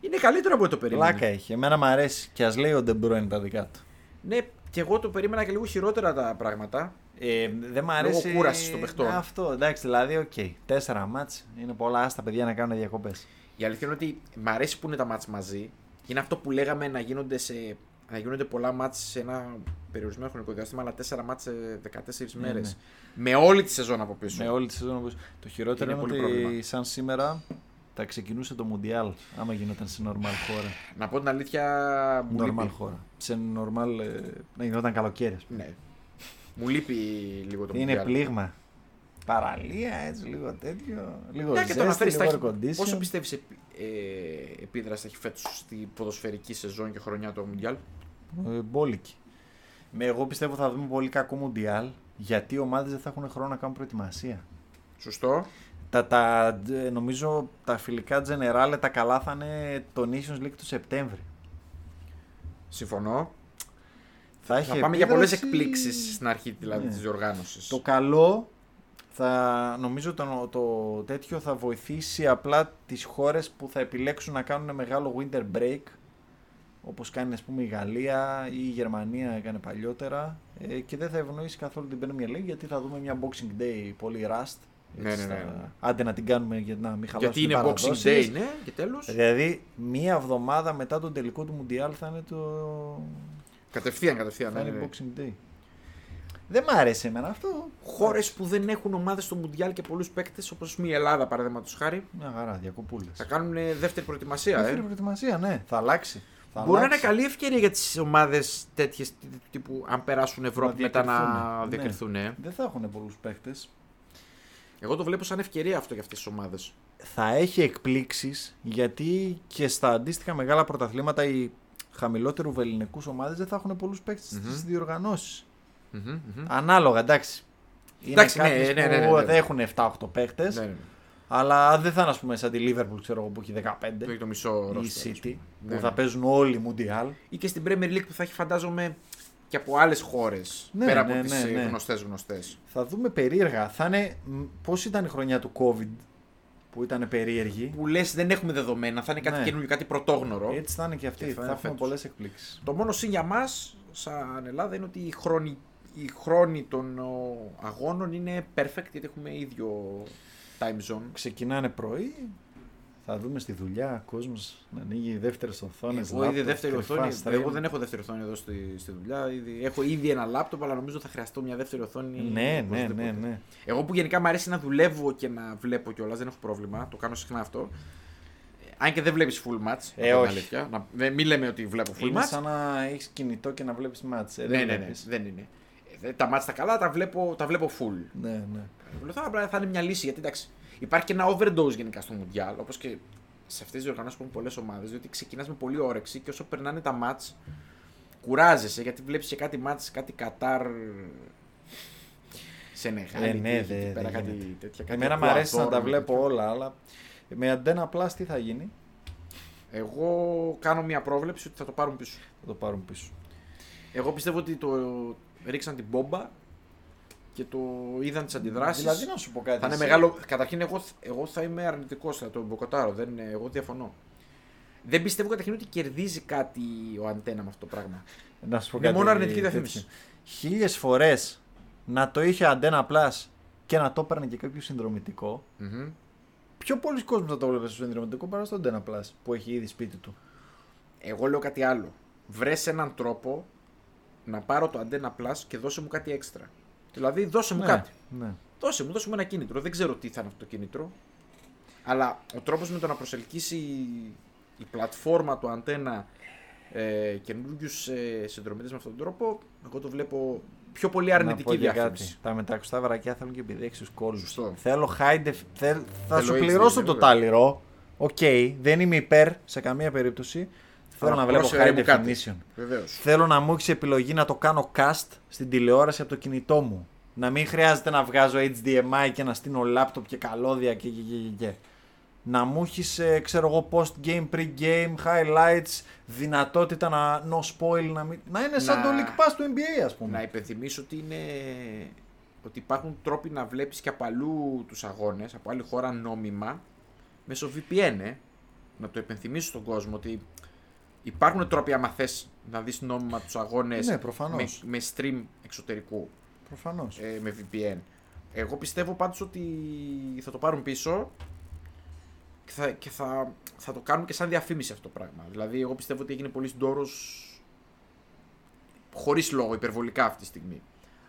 Είναι καλύτερο από ό,τι το περίμενα. Πλάκα έχει. Εμένα μου αρέσει και ας λέει ο Ντεμπρόιν τα δικά του. Ναι, και εγώ το περίμενα και λίγο χειρότερα τα πράγματα. Ε, δεν μ' αρέσει. κούρασης των παιχτών. Αυτό, εντάξει, δηλαδή, οκ. Τέσσερα ματς είναι πολλά. Άστα παιδιά να κάνουν διακοπές. Η αλήθεια είναι ότι μ' αρέσει που είναι τα μάτς μαζί. Είναι αυτό που λέγαμε να γίνονται, σε, να γίνονται πολλά μάτς σε ένα περιορισμένο χρονικό διάστημα, αλλά 4 μάτς σε 14 Ναι, μέρες. Με όλη τη σεζόν από πίσω. Με όλη τη σεζόν όπως- Το χειρότερο Είναι είναι, πολύ ότι πρόβλημα. σαν σήμερα θα ξεκινούσε το Μουντιάλ. Άμα γινόταν σε normal χώρα. Να πω την αλήθεια. Μου Normal λείπει. χώρα. Σε normal. ε, να γινόταν καλοκαίρι. ας πούμε. Ναι. Μου λείπει λίγο το Είναι Mundial. πλήγμα. Παραλία, έτσι, λίγο τέτοιο. Λίγο Ναι, και το ζέστη, αναφέρεις, λίγο θα air έχει- condition. Πόσο πιστεύεις ε, επίδραση θα έχει φέτος στη ποδοσφαιρική σεζόν και χρονιά το Μουντιάλ; Ε, μπόλικη. Με, εγώ πιστεύω θα δούμε πολύ κακό Μουντιάλ γιατί οι ομάδες δεν θα έχουν χρόνο να κάνουν προετοιμασία. Σωστό. Τα, τα, ε, νομίζω τα φιλικά Generale τα καλά θα είναι το Nations League του Σεπτέμβρη. Συμφωνώ. Θα, έχει Θα πάμε για πολλές επίδραση- εκπλήξεις στην αρχή δηλαδή Ναι. της διοργάνωσης. Το καλό θα νομίζω το, το τέτοιο θα βοηθήσει απλά τις χώρες που θα επιλέξουν να κάνουν μεγάλο winter break όπως κάνει ας πούμε η Γαλλία ή η Γερμανία έκανε παλιότερα ε, και δεν θα ευνοήσει καθόλου την Premier League γιατί θα δούμε μια Boxing Day πολύ rust Ναι, έτσι, ναι, ναι, στα- ναι. Άντε να την κάνουμε για να μην χαλάσουμε Γιατί είναι τις Boxing παραδόσεις. Day, ναι, και τέλος. Δηλαδή μία εβδομάδα μετά τον τελικό του Μουντιάλ θα είναι το Κατευθείαν, κατευθείαν. θα Ναι, είναι ναι. Boxing Day. Δεν μ' αρέσει εμένα αυτό. Χώρες που δεν έχουν ομάδες στο Μουντιάλ και πολλούς παίκτες, όπως η Ελλάδα παραδείγματος χάρη, Μια χαρά, διακοπούλες. θα κάνουν ε, δεύτερη προετοιμασία. Δεύτερη Ε. προετοιμασία, ναι. Θα αλλάξει. Θα Μπορεί να είναι αλλάξει. καλή ευκαιρία για τις ομάδες τέτοιες τύπου αν περάσουν Ευρώπη μετά να διακριθούν, ναι. διακριθούν. ε. Δεν θα έχουν πολλούς παίχτε. Εγώ το βλέπω σαν ευκαιρία αυτό για αυτές τις ομάδες. Θα έχει εκπλήξεις γιατί και στα αντίστοιχα μεγάλα πρωταθλήματα οι χαμηλότερου βεληνικούς ομάδες δεν θα έχουν πολλούς παίχτε Μμμ. στις διοργανώσεις. Ανάλογα, εντάξει. Είναι Εντάξει, ναι, κάποιες ναι, ναι, που ναι, ναι. δεν έχουν 7-8 παίχτε. Ναι, ναι. Αλλά δεν θα είναι, ας πούμε, σαν τη Liverpool ξέρω εγώ, που έχει 15 Το έχει το μισό ή η roster, ας City πούμε. που Ναι, θα ναι. παίζουν όλοι Mundial. Ή και στην Premier League που θα έχει φαντάζομαι και από άλλες χώρες. Ναι, πέρα ναι, από τις ναι, ναι. γνωστές γνωστές. Θα δούμε περίεργα. Θα είναι. Πώς ήταν η χρονιά του COVID που ήταν περίεργη; Που λες δεν έχουμε δεδομένα, θα είναι κάτι Ναι. καινούργιο, κάτι πρωτόγνωρο. Έτσι θα είναι και αυτή. Και θα θα είναι έχουμε φέτος. πολλές εκπλήξεις. Το μόνο συν για μας, σαν Ελλάδα, είναι ότι οι χρόνοι, οι χρόνοι των ο, αγώνων είναι perfect γιατί έχουμε ίδιο time zone. Ξεκινάνε πρωί. Θα δούμε στη δουλειά κόσμος να ανοίγει δεύτερες οθόνες. Εγώ ήδη δεύτερη οθόνη. Εγώ δεν έχω δεύτερη οθόνη εδώ στη, στη δουλειά. Ήδη, έχω ήδη ένα λάπτοπ, αλλά νομίζω θα χρειαστώ μια δεύτερη οθόνη. Ναι, ναι, οπωσδήποτε. ναι, ναι. Εγώ που γενικά μου αρέσει να δουλεύω και να βλέπω κιόλας, δεν έχω πρόβλημα. Το κάνω συχνά αυτό. Ε, Αν και δεν βλέπεις full match. Ε, να πω την όχι. αλήθεια. Να, δεν- μην λέμε ότι βλέπω full Είναι match. σαν να έχεις κινητό και να βλέπεις μάτσε. ναι, ναι, ναι, δεν είναι. Ε, τα μάτς τα καλά τα βλέπω, τα βλέπω full. ναι, ναι. Θα, απλά θα είναι μια λύση γιατί εντάξει, υπάρχει και ένα overdose γενικά στο Mundial, όπως και σε αυτές τις διοργανώσεις που έχουν πολλές ομάδες, διότι ξεκινάς με πολύ όρεξη και όσο περνάνε τα μάτς κουράζεσαι γιατί βλέπεις και κάτι μάτς, κάτι Κατάρ. Σε Ε, ναι, δε- εκεί πέρα, δεν κάτι γίνεται. τέτοια. Κάτι Εμένα μου αρέσει να τα Εκουαδόρ, βλέπω τέτοια. όλα, αλλά με αντένα plus τι θα γίνει; Εγώ κάνω μια πρόβλεψη ότι θα το πάρουν πίσω. Θα το πάρουν πίσω. Εγώ πιστεύω ότι το ρίξαν την μπόμπα και το είδαν τις αντιδράσεις. Δηλαδή να σου πω κάτι. Θα είναι εσύ. μεγάλο. Καταρχήν, εγώ, εγώ θα είμαι αρνητικός, θα το μποκοτάρω. Δεν, είναι- εγώ διαφωνώ. Δεν πιστεύω καταρχήν ότι κερδίζει κάτι ο αντένα με αυτό το πράγμα. Να σου πω Είναι κάτι μόνο αρνητική τέτοιο. διαφήμιση. Χίλιες φορές να το είχε αντένα Plus και να το έπαιρνε και κάποιο συνδρομητικό, Μμμ. πιο πολλοί κόσμοι θα το βλέπουν στο συνδρομητικό παρά στο αντένα Plus που έχει ήδη σπίτι του. Εγώ λέω κάτι άλλο. Βρες έναν τρόπο να πάρω το Antenna Plus και δώσε μου κάτι έξτρα. Δηλαδή, δώσε μου Ναι, κάτι. ναι. Δώσε μου, δώσε μου ένα κίνητρο. Δεν ξέρω τι θα είναι αυτό το κίνητρο. Αλλά ο τρόπος με το να προσελκύσει η πλατφόρμα του Antenna ε, καινούριους ε, συνδρομητές με αυτόν τον τρόπο, εγώ το βλέπω πιο πολύ Να πω αρνητική και διαφήμιση. κάτι. Τα μεταξωτά βρακιά θέλουν και επιδέξιους κώλους. Σωστό. Θέλω high def... θέλ- Θα Θέλω σου HD, πληρώσω ναι, το βέβαια. τάλιρο. Οκ, δεν είμαι υπέρ σε καμία περίπτωση. Θέλω Αλλά να βλέπω πρόσφερε high μου κάτι. definition. Βεβαίως. Θέλω να μου έχεις επιλογή να το κάνω cast στην τηλεόραση από το κινητό μου. Να μην χρειάζεται να βγάζω HDMI και να στείλω laptop και καλώδια και, και, και, και, και. Να μου έχεις, ξέρω εγώ, post-game, pre-game, highlights, δυνατότητα να no spoil, να, μην... να είναι σαν Να- το League Pass του NBA, ας πούμε. Να υπενθυμίσω ότι είναι. ότι υπάρχουν τρόποι να βλέπεις και από αλλού τους αγώνες, από άλλη χώρα νόμιμα, μέσω VPN, ε. Να το υπενθυμίσω στον κόσμο ότι υπάρχουν τρόποι άμα θες να δεις νόμιμα τους αγώνες Ναι, προφανώς. με, με stream εξωτερικού, Προφανώς. ε, με VPN. Εγώ πιστεύω πάντως ότι θα το πάρουν πίσω και θα, και θα, θα το κάνουν και σαν διαφήμιση αυτό το πράγμα. Δηλαδή, εγώ πιστεύω ότι έγινε πολύ ντόρος χωρίς λόγο, υπερβολικά αυτή τη στιγμή.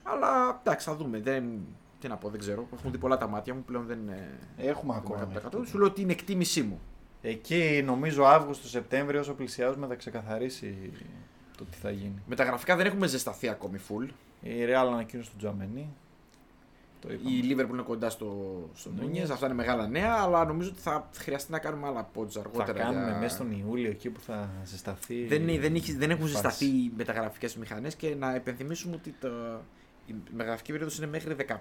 Αλλά εντάξει, θα δούμε. Δεν, τι να πω, δεν ξέρω. Έχουν δει πολλά τα μάτια μου πλέον δεν είναι. Έχουμε δεν ακόμα. είμαι 100%. Σου λέω ότι είναι εκτίμησή μου. Εκεί νομίζω Αύγουστο-Σεπτέμβριο όσο πλησιάζουμε θα ξεκαθαρίσει το τι θα γίνει. Με τα γραφικά δεν έχουμε ζεσταθεί ακόμη full. Η Real ανακοίνωσε τον Τζαμενί. Το είπαμε. Η Liverpool είναι κοντά στο, στο Νούνιες. Νούνιες. Αυτά είναι μεγάλα νέα, αλλά νομίζω ότι θα χρειαστεί να κάνουμε άλλα pods Θα αργότερα. κάνουμε για- μέσα στον Ιούλιο εκεί που θα ζεσταθεί. Δεν, είναι- δεν, έχει- δεν έχουν η φάση. ζεσταθεί οι μεταγραφικές μηχανές και να υπενθυμίσουμε ότι το, η μεταγραφική περίοδος είναι μέχρι 15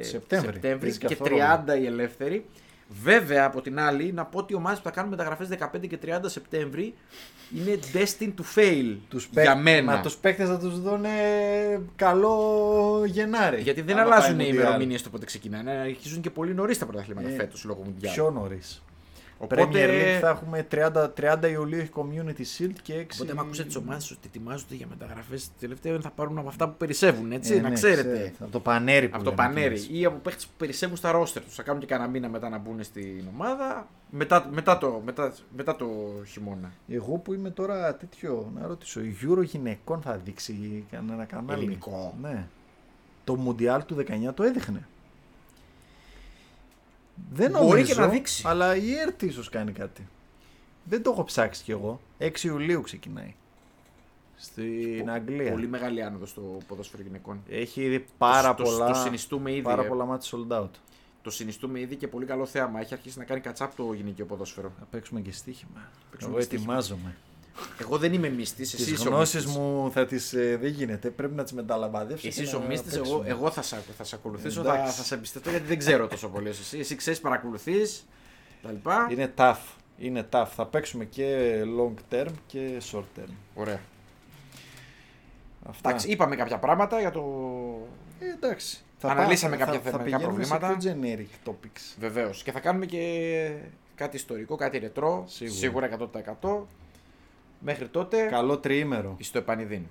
Σεπτέμβρη. Σεπτέμβρη Παίζει και καθόλου. 30 οι ελεύθεροι. Βέβαια, από την άλλη, να πω ότι οι ομάδες που θα κάνουν μεταγραφές 15 και 30 Σεπτέμβρη είναι destined to fail τους για μένα. Μα τους παίκτες θα τους δουν καλό Γενάρη. Γιατί δεν Άμα αλλάζουν πάει οι Mundial. ημερομηνίες το πότε ξεκινάνε. Αρχίζουν και πολύ νωρίς τα πρωταθλήματα Ε, φέτος λόγω Mundial. Πιο νωρίς. Οπότε, Premier League θα έχουμε 30, 30 Ιουλίου έχει Community Shield και 6... οπότε, άμα ακούσετε τις ομάδες ότι ετοιμάζονται για μεταγραφές, τελευταία θα πάρουν από αυτά που περισσεύουν, έτσι, Ε, να ναι, ξέρετε. Από το πανέρι που Από το λένε πανέρι κιόλας. ή από παίχτες που περισσεύουν στα ρόστερ τους. Θα κάνουν και κανένα μήνα μετά να μπουν στην ομάδα. Μετά, μετά, το, μετά, μετά το χειμώνα. Εγώ που είμαι τώρα τέτοιο, να ρωτήσω, η Euro γυναικών θα δείξει κανένα κανάλι; Ελληνικό. Ναι. Το Mundial του 19 το έδειχνε. Δεν Μπορεί νομίζω, και να δείξει. αλλά η ΕΡΤ ίσως κάνει κάτι. Δεν το έχω ψάξει κι εγώ. 6 Ιουλίου ξεκινάει. Στην Πο- Αγγλία. Πολύ μεγάλη άνοδος στο ποδόσφαιρο γυναικών. Έχει ήδη πάρα το, πολλά, Το, το συνιστούμε ήδη. πάρα ε. πολλά μάτια sold out. Το συνιστούμε ήδη και πολύ καλό θέαμα. Έχει αρχίσει να κάνει κατσάπ το γυναικείο ποδόσφαιρο. Θα παίξουμε και στοίχημα. παίξουμε Εγώ και στοίχημα. ετοιμάζομαι. Εγώ δεν είμαι μίστη. Εσύ Τις είσαι ο γνώσεις μίστης. μου θα τις, ε, δεν γίνεται. Πρέπει να τις μεταλαμπαδεύσεις. Εσύ είσαι ο μίστη, εγώ, εγώ θα, σε, θα σε ακολουθήσω, Εντάξει. θα, θα σε εμπιστευτώ γιατί δεν ξέρω τόσο πολύ όσο εσύ. Εσύ ξέρεις, παρακολουθείς. Τα λοιπά. Είναι tough. Είναι tough. Θα παίξουμε και long term και short term. Ωραία. Αυτά. Εντάξει, είπαμε κάποια πράγματα για το. Ε, εντάξει. Αναλύσαμε πά- κάποια θα, θα θεμελικά πηγαίνουμε προβλήματα. Σε πιο generic topics. Βεβαίως. Και θα κάνουμε και κάτι ιστορικό, κάτι ρετρό. Σίγουρα. Σίγουρα 100%. Μέχρι τότε, Καλό τριήμερο. στο επανειδήν.